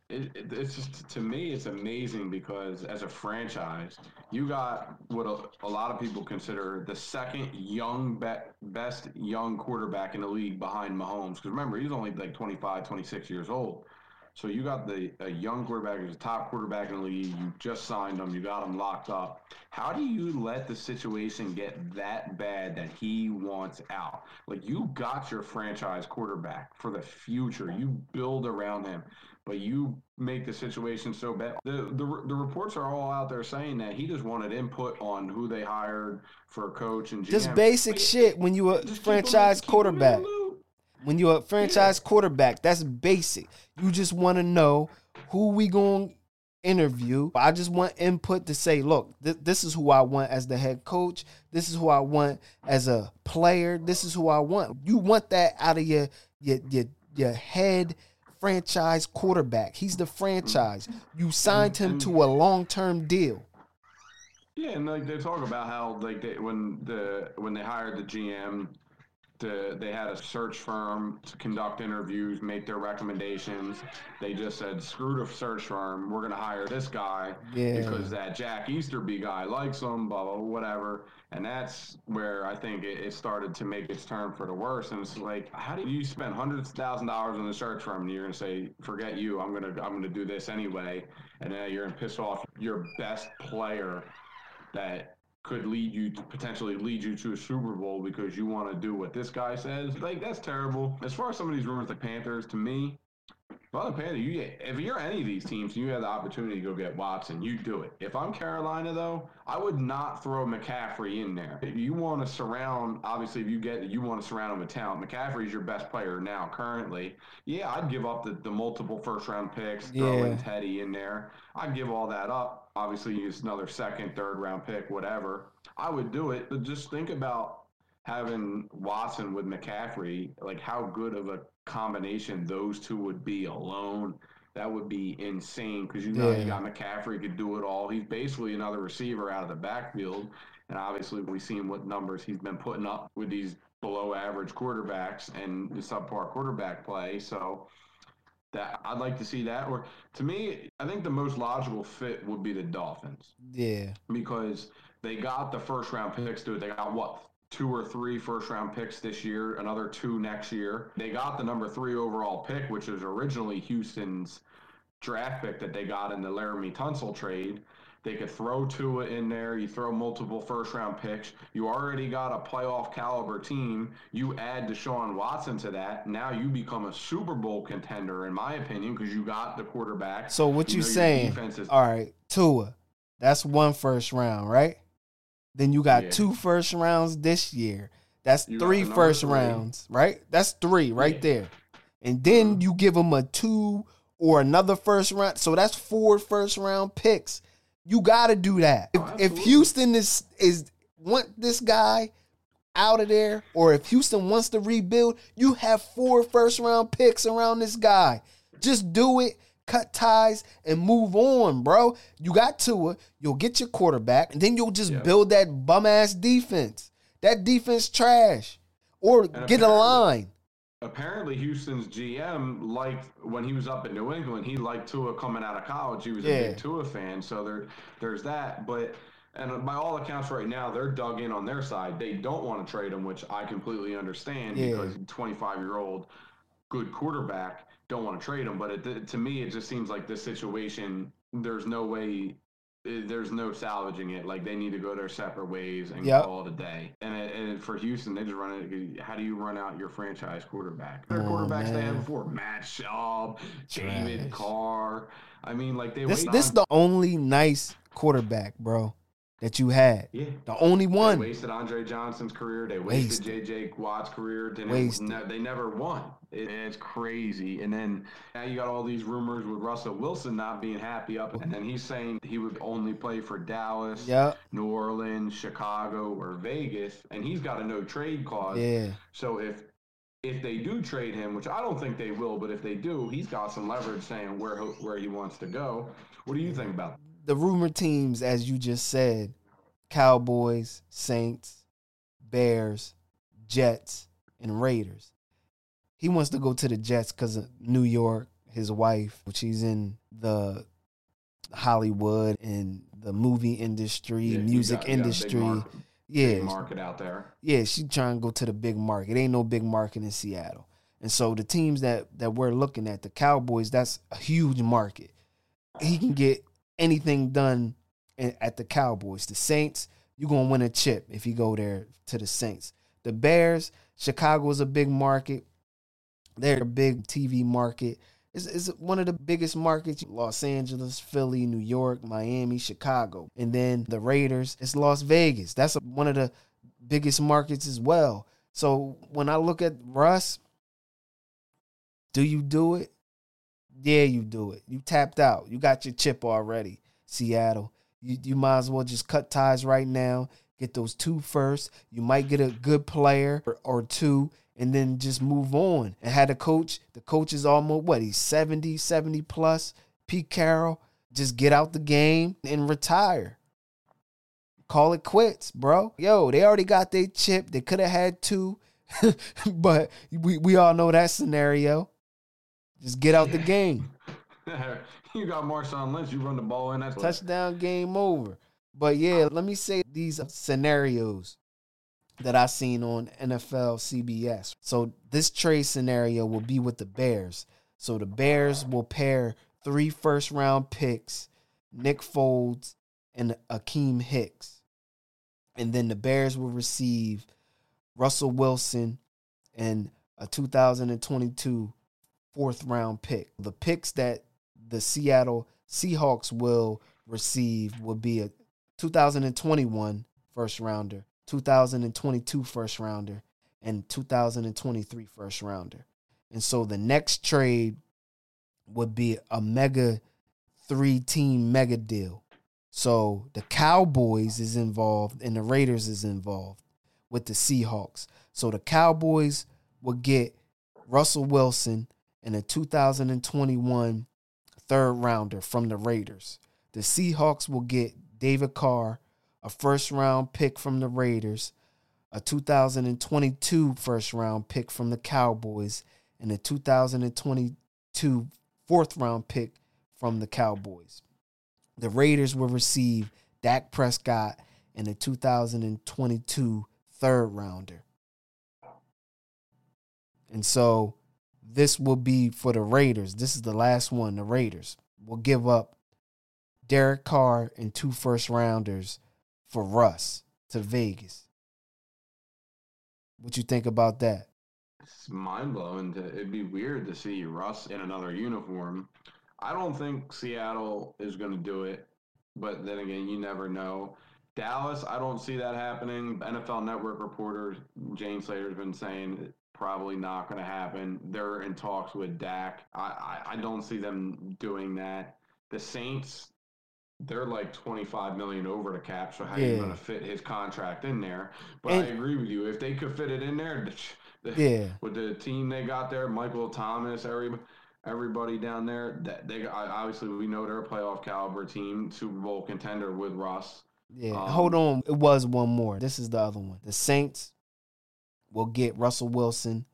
It, it, it's just to me, it's amazing because as a franchise, you got what a, a lot of people consider the second young be, best young quarterback in the league behind Mahomes. Because remember, he's only like 25, 26 years old. So you got the a young quarterback who's a top quarterback in the league. You just signed him. You got him locked up. How do you let the situation get that bad that he wants out? Like you got your franchise quarterback for the future. You build around him, but you make the situation so bad. The the, the reports are all out there saying that he just wanted input on who they hired for a coach and GM. Just basic But shit when you a just keep him in- franchise keep him in the quarterback. When you're a franchise quarterback, that's basic. You just want to know who we going to interview. I just want input to say, look, th- this is who I want as the head coach. This is who I want as a player. This is who I want. You want that out of your your your, your head franchise quarterback. He's the franchise. You signed him to a long-term deal. Yeah, and like they talk about how like they when the when they hired the GM, the they had a search firm to conduct interviews, make their recommendations. They just said, "Screw the search firm. We're gonna hire this guy Yeah. because that Jack Easterby guy likes him." Blah blah blah, whatever. And that's where I think it, it started to make its turn for the worse. And it's like, how do you spend hundreds of thousand dollars on the search firm and you're gonna say, "Forget you. I'm gonna I'm gonna do this anyway," and then you're gonna piss off your best player that could lead you to potentially lead you to a Super Bowl because you want to do what this guy says. Like that's terrible. As far as some of these rumors the Panthers, to me, Well, the Panther, you get, if you're any of these teams, you have the opportunity to go get Watson. You do it. If I'm Carolina, though, I would not throw McCaffrey in there. If you want to surround, obviously, if you get you want to surround him with talent, McCaffrey's your best player now currently. Yeah, I'd give up the, the multiple first round picks, throwing Yeah. Teddy in there. I'd give all that up. Obviously, use another second, third round pick, whatever. I would do it, but just think about having Watson with McCaffrey, like how good of a combination those two would be alone. That would be insane because you know Yeah. you got McCaffrey could do it all. He's basically another receiver out of the backfield, and obviously we've seen what numbers he's been putting up with these below average quarterbacks and the subpar quarterback play. So that I'd like to see that. Or to me, I think the most logical fit would be the Dolphins Yeah. because they got the first round picks to it. They got what two or three first round picks this year, another two next year. They got the number three overall pick, which was originally Houston's draft pick that they got in the Laremy Tunsil trade. They could throw Tua in there. You throw multiple first round picks. You already got a playoff caliber team. You add Deshaun Watson to that. Now you become a Super Bowl contender, in my opinion, because you got the quarterback. So what you, know saying? is- All right, Tua. That's one first round, right? Then you got Yeah. two first rounds this year. That's You three first rounds, right? That's three right Yeah. there. And then you give them a two or another first round. So that's four first round picks. You got to do that. If, Oh, if. Houston is is want this guy out of there, or if Houston wants to rebuild, you have four first round picks around this guy. Just do it, cut ties, and move on, bro. You got Tua, you'll get your quarterback, and then you'll just Yeah. build that bum ass defense. That defense trash. Or get a line. apparently Houston's GM liked when he was up in New England. He liked Tua coming out of college. He was a big Tua fan. So there, there's that. But and by all accounts, right now they're dug in on their side. They don't want to trade him, which I completely understand Yeah. because 25 year old good quarterback don't want to trade him. But it, to me, it just seems like this situation. There's no way. eh, There's no salvaging it. Like they need to go their separate ways and Yep. call it a day. And, it, and for Houston, they just run it. How do you run out your franchise quarterback? Come Their on, quarterbacks they man. had before: Matt Schaub, David Trash. Carr. I mean, like they This wait this on- the only nice quarterback, bro, that you had. yeah. The only They one. wasted Andre Johnson's career. They wasted, JJ Watt's career. Wasted. ne- they never won. It, it's crazy. And then now you got all these rumors with Russell Wilson not being happy up, and then he's saying he would only play for Dallas, Yep. New Orleans, Chicago, or Vegas, and he's got a no trade clause. Yeah. So if if they do trade him, which I don't think they will, but if they do, he's got some leverage saying where where he wants to go. What do you think about? The rumor teams, as you just said, Cowboys, Saints, Bears, Jets, and Raiders. He wants to go to the Jets because of New York, his wife, which he's in the Hollywood and the movie industry, Yeah, music got- you got big industry. market- yeah, big market out there. yeah, she trying to go to the big market. Ain't no big market in Seattle. And so the teams that that we're looking at, the Cowboys, that's a huge market. He can get anything done at the Cowboys. The Saints, you're gonna win a chip if you go there to the Saints. The Bears, Chicago is a big market. They're a big TV market. It's, it's one of the biggest markets. Los Angeles, Philly, New York, Miami, Chicago. And then the Raiders, it's Las Vegas. That's a, one of the biggest markets as well. So when I look at Russ, do you do it? Yeah, you do it. You tapped out. You got your chip already, Seattle. You, you might as well just cut ties right now. Get those two first. You might get a good player or, or two and then just move on. And had a coach, the coach is almost what, he's 70, 70 plus. Pete Carroll, just get out the game and retire. Call it quits, bro. Yo, they already got their chip. They could have had two, [LAUGHS] but we, we all know that scenario. Just get out the game. [LAUGHS] you got Marshawn Lynch. You run the ball in. That's Touchdown, game over. But yeah, let me say these scenarios that I seen on NFL CBS. So this trade scenario will be with the Bears. So the Bears will pair three first round picks, Nick Foles and Akiem Hicks. And then the Bears will receive Russell Wilson and a 2022 fourth round pick. The picks that the Seattle Seahawks will receive will be a 2021 first rounder, 2022 first rounder, and 2023 first rounder. And so the next trade would be a mega three team mega deal. So the Cowboys is involved and the Raiders is involved with the Seahawks. So the Cowboys will get Russell Wilson and a 2021 third rounder from the Raiders. The Seahawks will get David Carr, a first round pick from the Raiders, a 2022 first round pick from the Cowboys, and a 2022 fourth round pick from the Cowboys. The Raiders will receive Dak Prescott and a 2022 third rounder. And so this will be for the Raiders. This is the last one. The Raiders will give up Derek Carr and two first rounders for Russ to Vegas. What you think about that? It's mind blowing. It'd be weird to see Russ in another uniform. I don't think Seattle is going to do it, but then again, you never know. Dallas, I don't see that happening. NFL Network reporter Jane Slater's been saying probably not going to happen. They're in talks with Dak. I, I, I don't see them doing that. The Saints, they're like 25 million over the cap. So how are you going to fit his contract in there? But And- I agree with you. If they could fit it in there, the, Yeah. with the team they got there, Michael Thomas, every everybody down there, that they I- obviously we know they're a playoff caliber team, Super Bowl contender with Russ. Yeah. Um, Hold on. It was one more. This is the other one. The Saints will get Russell Wilson,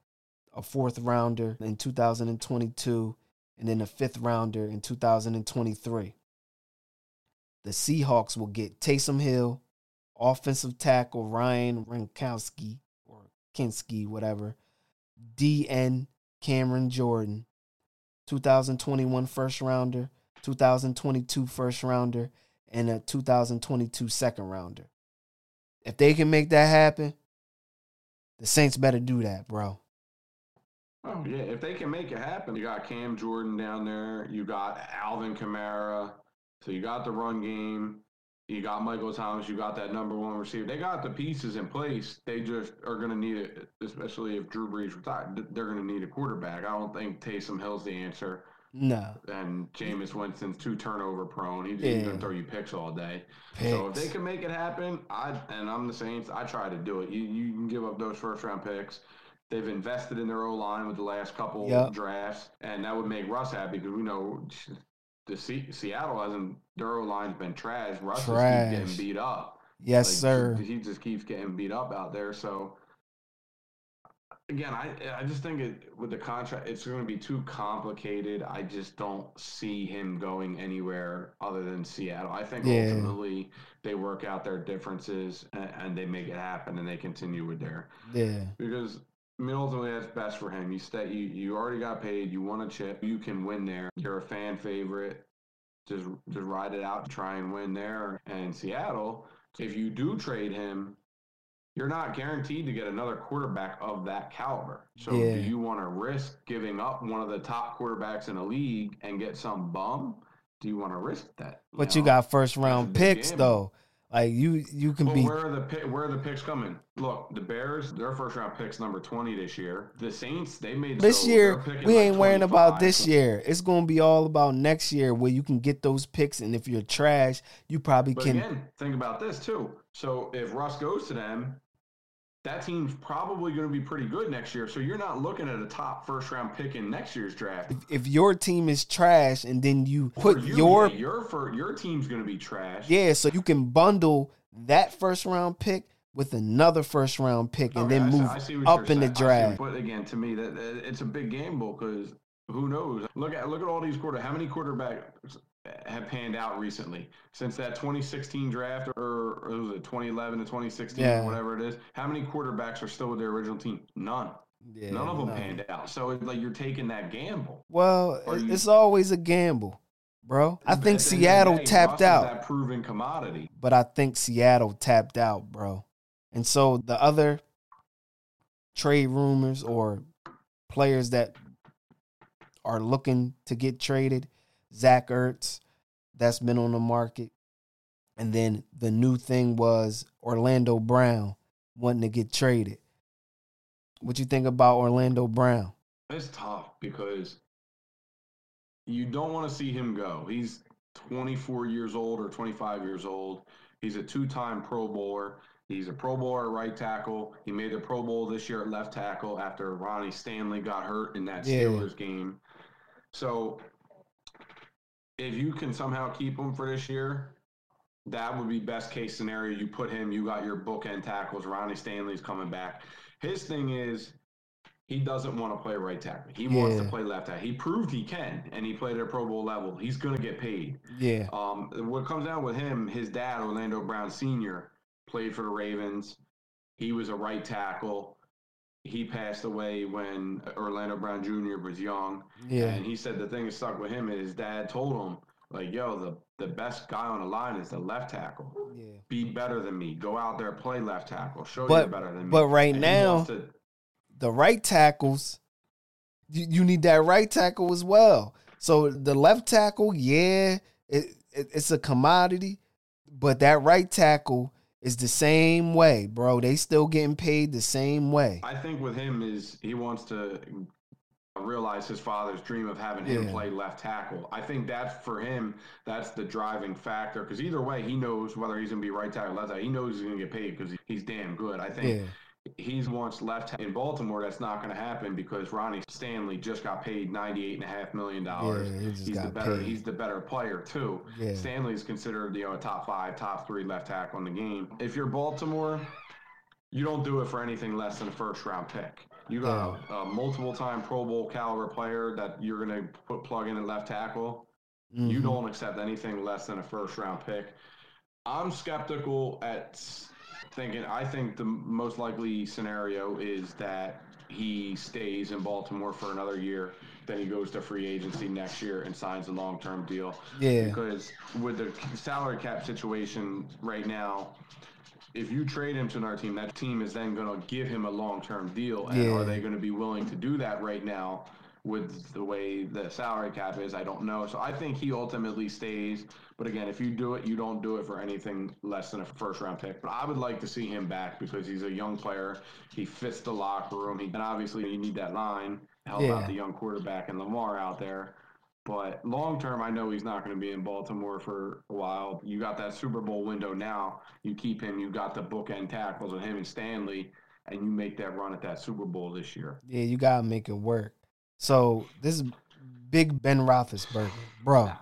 a fourth rounder in 2022, and then a fifth rounder in 2023. The Seahawks will get Taysom Hill, offensive tackle Ryan Rinkowski or Kinski, whatever, DN Cameron Jordan, 2021 first rounder, 2022 first rounder, and a 2022 second rounder. If they can make that happen, the Saints better do that, bro. Oh yeah, if they can make it happen, you got Cam Jordan down there, you got Alvin Kamara, so you got the run game, you got Michael Thomas, you got that number one receiver. They got the pieces in place. They just are going to need it, especially if Drew Brees retired. They're going to need a quarterback. I don't think Taysom Hill's the answer. No. and Jameis Winston's too turnover prone. He's, Yeah. gonna throw you picks all day. So if they can make it happen, I and I'm the Saints. I try to do it. You you can give up those first round picks. They've invested in their O line with the last couple Yep. drafts, and that would make Russ happy because we know [LAUGHS] the Se- Seattle hasn't. Their O line's been trash. Russ just keeps Trash. getting beat up. Yes, Like, sir. He just keeps getting beat up out there. So again, I I just think it with the contract, it's going to be too complicated. I just don't see him going anywhere other than Seattle. I think Yeah. ultimately they work out their differences and, and they make it happen and they continue with their Yeah. because. I mean, ultimately, that's best for him. You stay. You, you already got paid. You won a chip. You can win there. You're a fan favorite. Just just ride it out. Try and win there. And Seattle, if you do trade him, you're not guaranteed to get another quarterback of that caliber. So Yeah. do you want to risk giving up one of the top quarterbacks in the league and get some bum? Do you want to risk that? But you got first round picks though. Like you you can be where are the where are the picks coming? Look, the Bears, their first round picks number twenty this year. The Saints, they made this so year we like ain't worrying about this year. It's gonna be all about next year where you can get those picks and if you're trash, you probably But can again, think about this too. So if Russ goes to them, that team's probably going to be pretty good next year. So you're not looking at a top first round pick in next year's draft. if your team is trash and then you put you, your yeah, your for your team's going to be trash. yeah, so you can bundle that first round pick with another first round pick and Okay, then see- move I see up in the saying. See draft. But again, to me, that, that- it's a big gamble because who knows? Look at look at all these quarter. How many quarterbacks have panned out recently since that 2016 draft, or, or was it 2011 to 2016, Yeah. whatever it is? How many quarterbacks are still with their original team? None. Yeah, None of them no. panned out. So it's like you're taking that gamble. Well, you- it's always a gamble, bro. I think at the end of the Seattle day, tapped out. That proven commodity. but I think Seattle tapped out, bro. And so the other trade rumors or players that are looking to get traded. Zach Ertz, that's been on the market. And then the new thing was Orlando Brown wanting to get traded. What you think about Orlando Brown? It's tough because you don't want to see him go. He's 24 years old or 25 years old. He's a two-time Pro Bowler. He's a Pro Bowler right tackle. He made the Pro Bowl this year at left tackle after Ronnie Stanley got hurt in that Yeah. Steelers game. So if you can somehow keep him for this year, that would be best case scenario. You put him, you got your bookend tackles. Ronnie Stanley's coming back. His thing is he doesn't want to play right tackle. He wants to play left tackle. He proved he can, and he played at a Pro Bowl level. He's going to get paid. Yeah. Um, what comes down with him, his dad, Orlando Brown Sr., played for the Ravens. He was a right tackle. He passed away when Orlando Brown Jr. was young. Yeah. And he said the thing that stuck with him is his dad told him, like, yo, the, the best guy on the line is the left tackle. Yeah. Be better than me. Go out there, play left tackle. Show But- you're better than me. But right And now, to- the right tackles, you, you need that right tackle as well. So the left tackle, yeah, it, it, it's a commodity, but that right tackle is the same way, bro. They still getting paid the same way. I think with him is he wants to realize his father's dream of having him Yeah. play left tackle. I think that's for him. That's the driving factor because either way, he knows whether he's going to be right tackle, left tackle. He knows he's going to get paid because he's damn good. I think Yeah, he's wants left in Baltimore. That's not going to happen because Ronnie Stanley just got paid ninety eight and a half million dollars. yeah, he He's the better. paid. He's the better player too. Yeah. Stanley's considered you know a top five, top three left tackle in the game. If you're Baltimore, you don't do it for anything less than a first round pick. You got a, a multiple time Pro Bowl caliber player that you're going to put plug in at left tackle. You Mhm. don't accept anything less than a first round pick. I'm skeptical at thinking. I think the most likely scenario is that he stays in Baltimore for another year. Then he goes to free agency next year and signs a long term deal. Yeah, Because with the salary cap situation right now, if you trade him to another team, that team is then going to give him a long term deal. And Yeah. are they going to be willing to do that right now with the way the salary cap is? I don't know. So I think he ultimately stays. But again, if you do it, you don't do it for anything less than a first round pick. But I would like to see him back because he's a young player. He fits the locker room. He, and obviously, you need that line to help Yeah. out the young quarterback and Lamar out there. But long term, I know he's not going to be in Baltimore for a while. You got that Super Bowl window now. You keep him. You got the bookend tackles with him and Stanley, and you make that run at that Super Bowl this year. yeah, you gotta make it work. So this is Big Ben Roethlisberger, bro.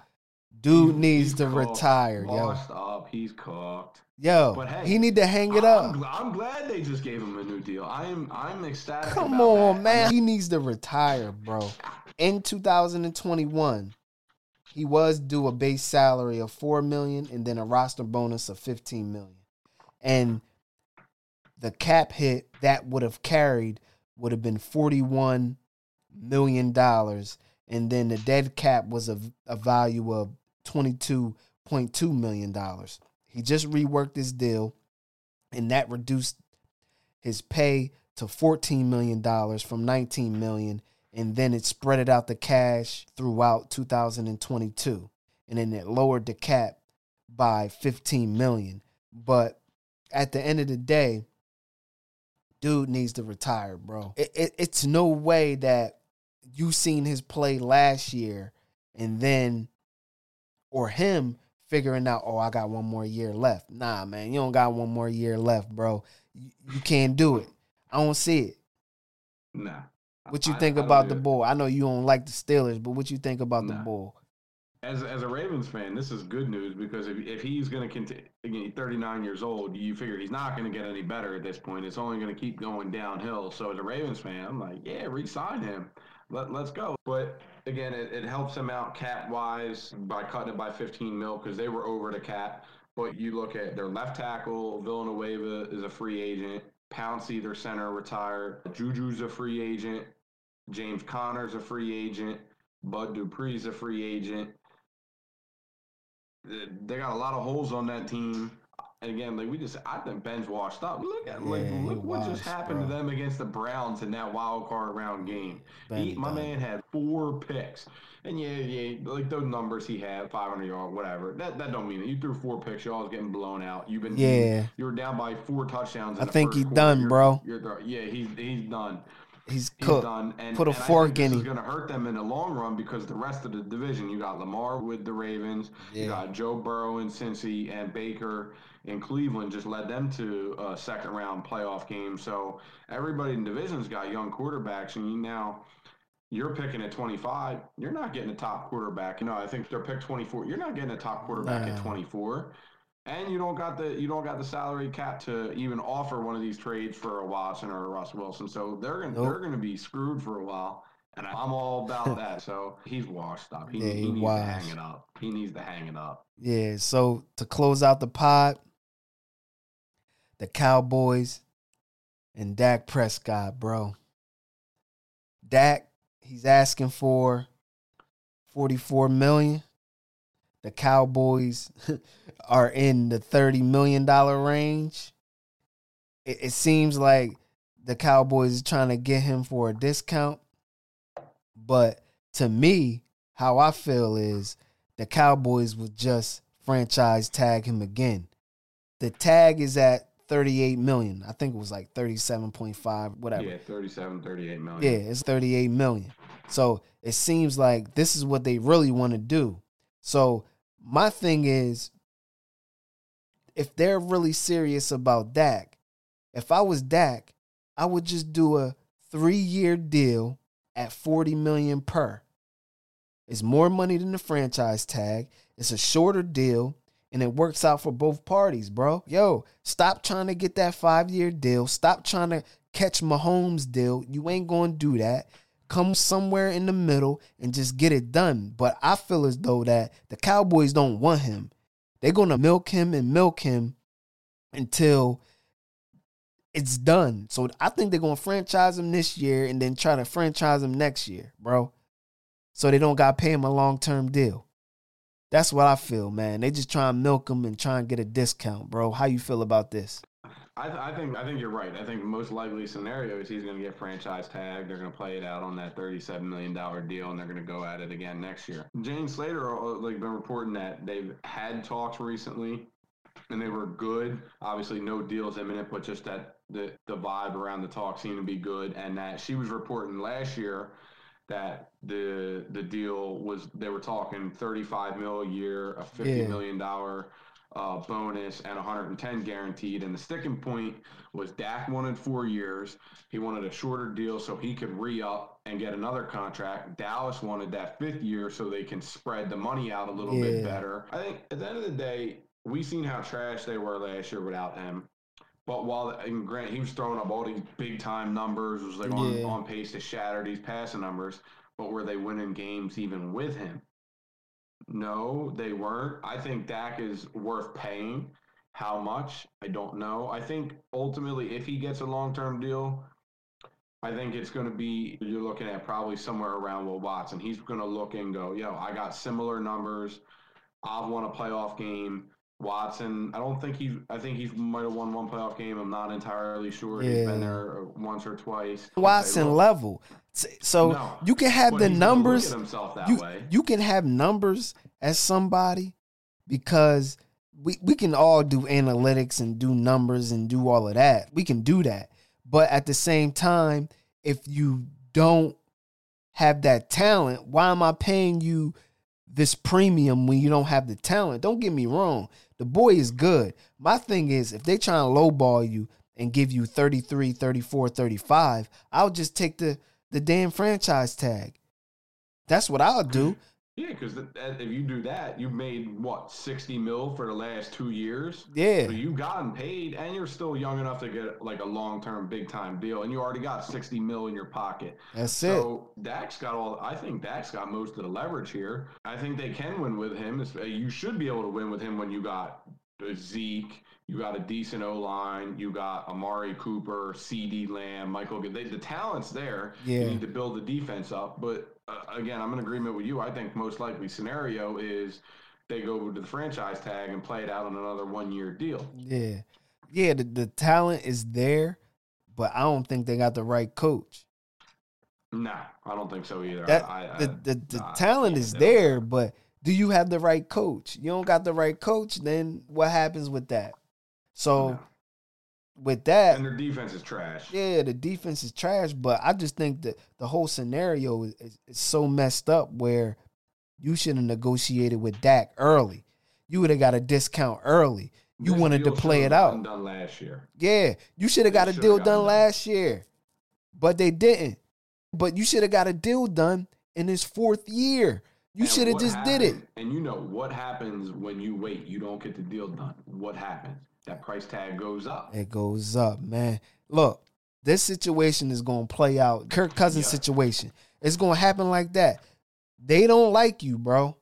Dude He- needs to cooked, retire, yo. Washed up. He's cooked. Yo, But hey, he need to hang it I'm, up. I'm glad they just gave him a new deal. I'm I'm ecstatic. Come about on, that. man. He needs to retire, bro. In 2021, he was due a base salary of 4 million and then a roster bonus of 15 million. And the cap hit that would have carried would have been 41 million dollars and then the dead cap was a, a value of 22.2 million dollars. He just reworked his deal and that reduced his pay to 14 million dollars from 19 million and then it spread it out the cash throughout 2022 and then it lowered the cap by 15 million but at the end of the day dude needs to retire bro it, it, it's no way that you seen his play last year and then or him figuring out oh i got one more year left nah man you don't got one more year left bro you, you can't do it i don't see it Nah. what you I- think I about do the bull i know you don't like the steelers but what you think about the Nah. bull As, as a Ravens fan, this is good news because if, if he's going to continue, again, 39 years old, you figure he's not going to get any better at this point. It's only going to keep going downhill. So as a Ravens fan, I'm like, yeah, re-sign him. Let, let's go. But again, it, it helps them out cap wise by cutting it by 15 mil because they were over the cap. But you look at their left tackle, Villanueva is a free agent. Pouncey, their center, retired. Juju's a free agent. James Conner's a free agent. Bud Dupree's a free agent they got a lot of holes on that team. And again, like we just, I think Ben's washed up. Look at, like, Yeah, he look what just happened bro. to them against the Browns in that wild card round game. Ben He, my man had four picks, and yeah, yeah, like those numbers he had, 500 yard, whatever. That that don't mean it. You threw four picks. Y'all was getting blown out. You've been, Yeah. you were down by four touchdowns. In I think first he quarter. done, You're- bro. You're, the- yeah, he's he's done. He's cooked. done. And, Put a fork in him. going to hurt them in the long run because the rest of the division, you got Lamar with the Ravens, Yeah. you got Joe Burrow in Cincy, and Baker in Cleveland just led them to a second round playoff game. So everybody in division's got young quarterbacks, and you now you're picking at 25. You're not getting a top quarterback. You know, I think they're picked 24. You're not getting a top quarterback at 24. And you don't got the you don't got the salary cap to even offer one of these trades for a Watson or a Russ Wilson. So they're gonna Nope. they're gonna be screwed for a while. And I'm all about [LAUGHS] that. So he's washed up. He, Yeah, he he needs to hang it up. He needs to hang it up. Yeah, so to close out the pod, the Cowboys and Dak Prescott, bro. Dak, he's asking for 44 million. The Cowboys [LAUGHS] are in the 30 million dollar range. It, it seems like the Cowboys is trying to get him for a discount. But to me, how I feel is the Cowboys would just franchise tag him again. The tag is at 38 million. I think it was like 37.5, whatever. Yeah, 37, 38 million. Yeah, it's 38 million. So it seems like this is what they really want to do. So my thing is if they're really serious about Dak, if I was Dak, I would just do a 3-year deal at 40 million per. It's more money than the franchise tag. It's a shorter deal and it works out for both parties, bro. Yo, stop trying to get that 5-year deal. Stop trying to catch Mahomes deal. You ain't going to do that. Come somewhere in the middle and just get it done. But I feel as though that the Cowboys don't want him. They're going to milk him and milk him until it's done. So I think they're going to franchise him this year and then try to franchise him next year, bro. So they don't got to pay him a long-term deal. That's what I feel, man. They just try and milk him and try and get a discount, bro. How you feel about this? I, th- I think I think you're right. I think most likely scenario is he's going to get franchise tag. They're going to play it out on that 37 million dollar deal, and they're going to go at it again next year. Jane Slater uh, like been reporting that they've had talks recently, and they were good. Obviously, no deals imminent, but just that the the vibe around the talk seemed to be good, and that she was reporting last year that the the deal was they were talking 35 mil a year, a 50 Yeah. million dollar uh, bonus and 110 guaranteed. And the sticking point was Dak wanted four years. He wanted a shorter deal so he could re up and get another contract. Dallas wanted that fifth year so they can spread the money out a little bit better. I think at the end of the day, we seen how trash they were last year without him. But while and Grant he was throwing up all these big time numbers, was like on, Yeah. on pace to shatter these passing numbers. But were they winning games even with him? No, they weren't. I think Dak is worth paying. How much? I don't know. I think ultimately, if he gets a long term deal, I think it's going to be you're looking at probably somewhere around Will Watson. He's going to look and go, yo, I got similar numbers. I've won a playoff game. Watson, I don't think he. I think he might have won one playoff game. I'm not entirely sure. he's been there once or twice. Watson level. So No, you can have the he's gonna look numbers. you, way. you can have numbers as somebody because we, we can all do analytics and do numbers and do all of that. We can do that. But at the same time, if you don't have that talent, why am I paying you this premium when you don't have the talent? Don't get me wrong. The boy is good. My thing is, if they try and lowball you and give you 33, 34, 35, I'll just take the, the damn franchise tag. That's what I'll do. Yeah, because if you do that, you made what sixty mil for the last two years. Yeah. So you've gotten paid, and you're still young enough to get like a long term, big time deal, and you already got sixty mil in your pocket. That's it. So Dak's got all. I think Dak's got most of the leverage here. I think they can win with him. Uh, you should be able to win with him when you got uh, Zeke. You got a decent O line. You got Amari Cooper, CeeDee Lamb, Michael. They, the talent's there. Yeah. You need to build the defense up. But uh, again, I'm in agreement with you. I think most likely scenario is they go to the franchise tag and play it out on another one year deal. Yeah. Yeah, the, the talent is there, but I don't think they got the right coach. Nah, I don't think so either. That I, I, the the, the nah, talent is there, but do you have the right coach? You don't got the right coach, then what happens with that? So No. With that, and their defense is trash. yeah, the defense is trash, but I just think that the whole scenario is, is, is so messed up where you should have negotiated with Dak early. You would have got a discount early. You This wanted to play it out. Done last year. Yeah, you should have got a deal done done. last year, but they didn't. But you should have got a deal done in his fourth year. You should have just did it. And you know what happens when you wait, you don't get the deal done. What happens? That price tag goes up. It goes up, man. Look, this situation is going to play out. Kirk Cousins Yeah. situation. It's going to happen like that. They don't like you, bro,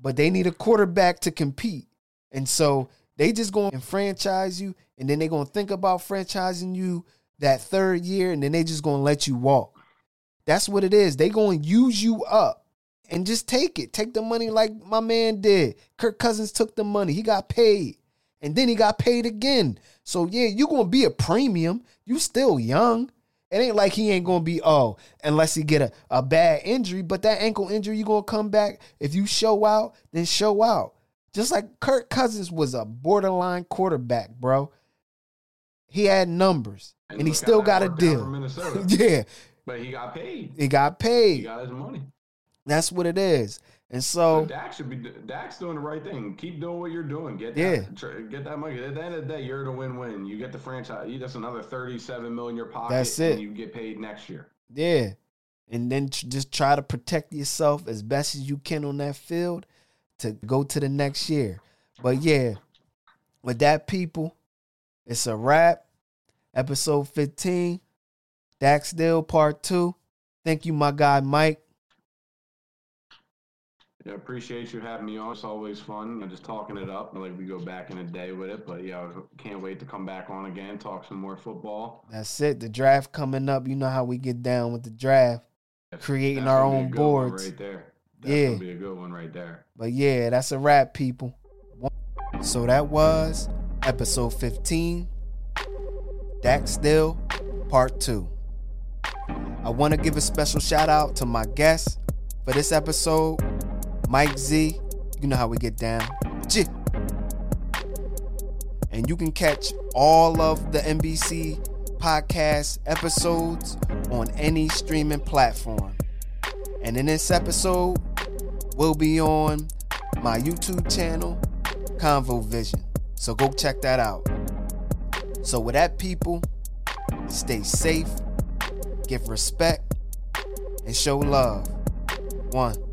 but they need a quarterback to compete. And so they just going to franchise you, and then they're going to think about franchising you that third year, and then they just going to let you walk. That's what it is. They going to use you up and just take it. Take the money like my man did. Kirk Cousins took the money. He got paid. And then he got paid again. So yeah, you're gonna be a premium. You still young. It ain't like he ain't gonna be, oh, unless he get a, a bad injury. But that ankle injury, you gonna come back. If you show out, then show out. Just like Kirk Cousins was a borderline quarterback, bro. He had numbers. And, he still got a worked out for deal. [LAUGHS] Yeah. But he got paid. He got He paid. got his money. That's what it is. And So so Dak should be. Dak's doing the right thing. Keep doing what you're doing. Get Yeah. that, get that money. At the end of the day, you're the win-win. You get the franchise. You that's another thirty-seven million in your pocket. That's And it. you get paid next year. Yeah. And then tr- just try to protect yourself as best as you can on that field to go to the next year. But yeah, with that, people, it's a wrap. Episode 15, Dak's Deal Part 2. Thank you, my guy Mike. Yeah, appreciate you having me on. It's always fun. You know, just talking it up. Like we go back in a day with it. But yeah, can't wait to come back on again, talk some more football. That's it. The draft coming up. You know how we get down with the draft. Creating That's our gonna be a own boards. right there. That's Yeah. gonna be a good one right there. But yeah, that's a wrap, people. So that was episode 15, Dak's Still, part two. I want to give a special shout out to my guest for this episode, Mike Z. You know how we get down. J. And you can catch all of the NBC podcast episodes on any streaming platform. And in this episode, we'll be on my YouTube channel, Convo Vision. So go check that out. So with that, people, stay safe, give respect, and show love. One.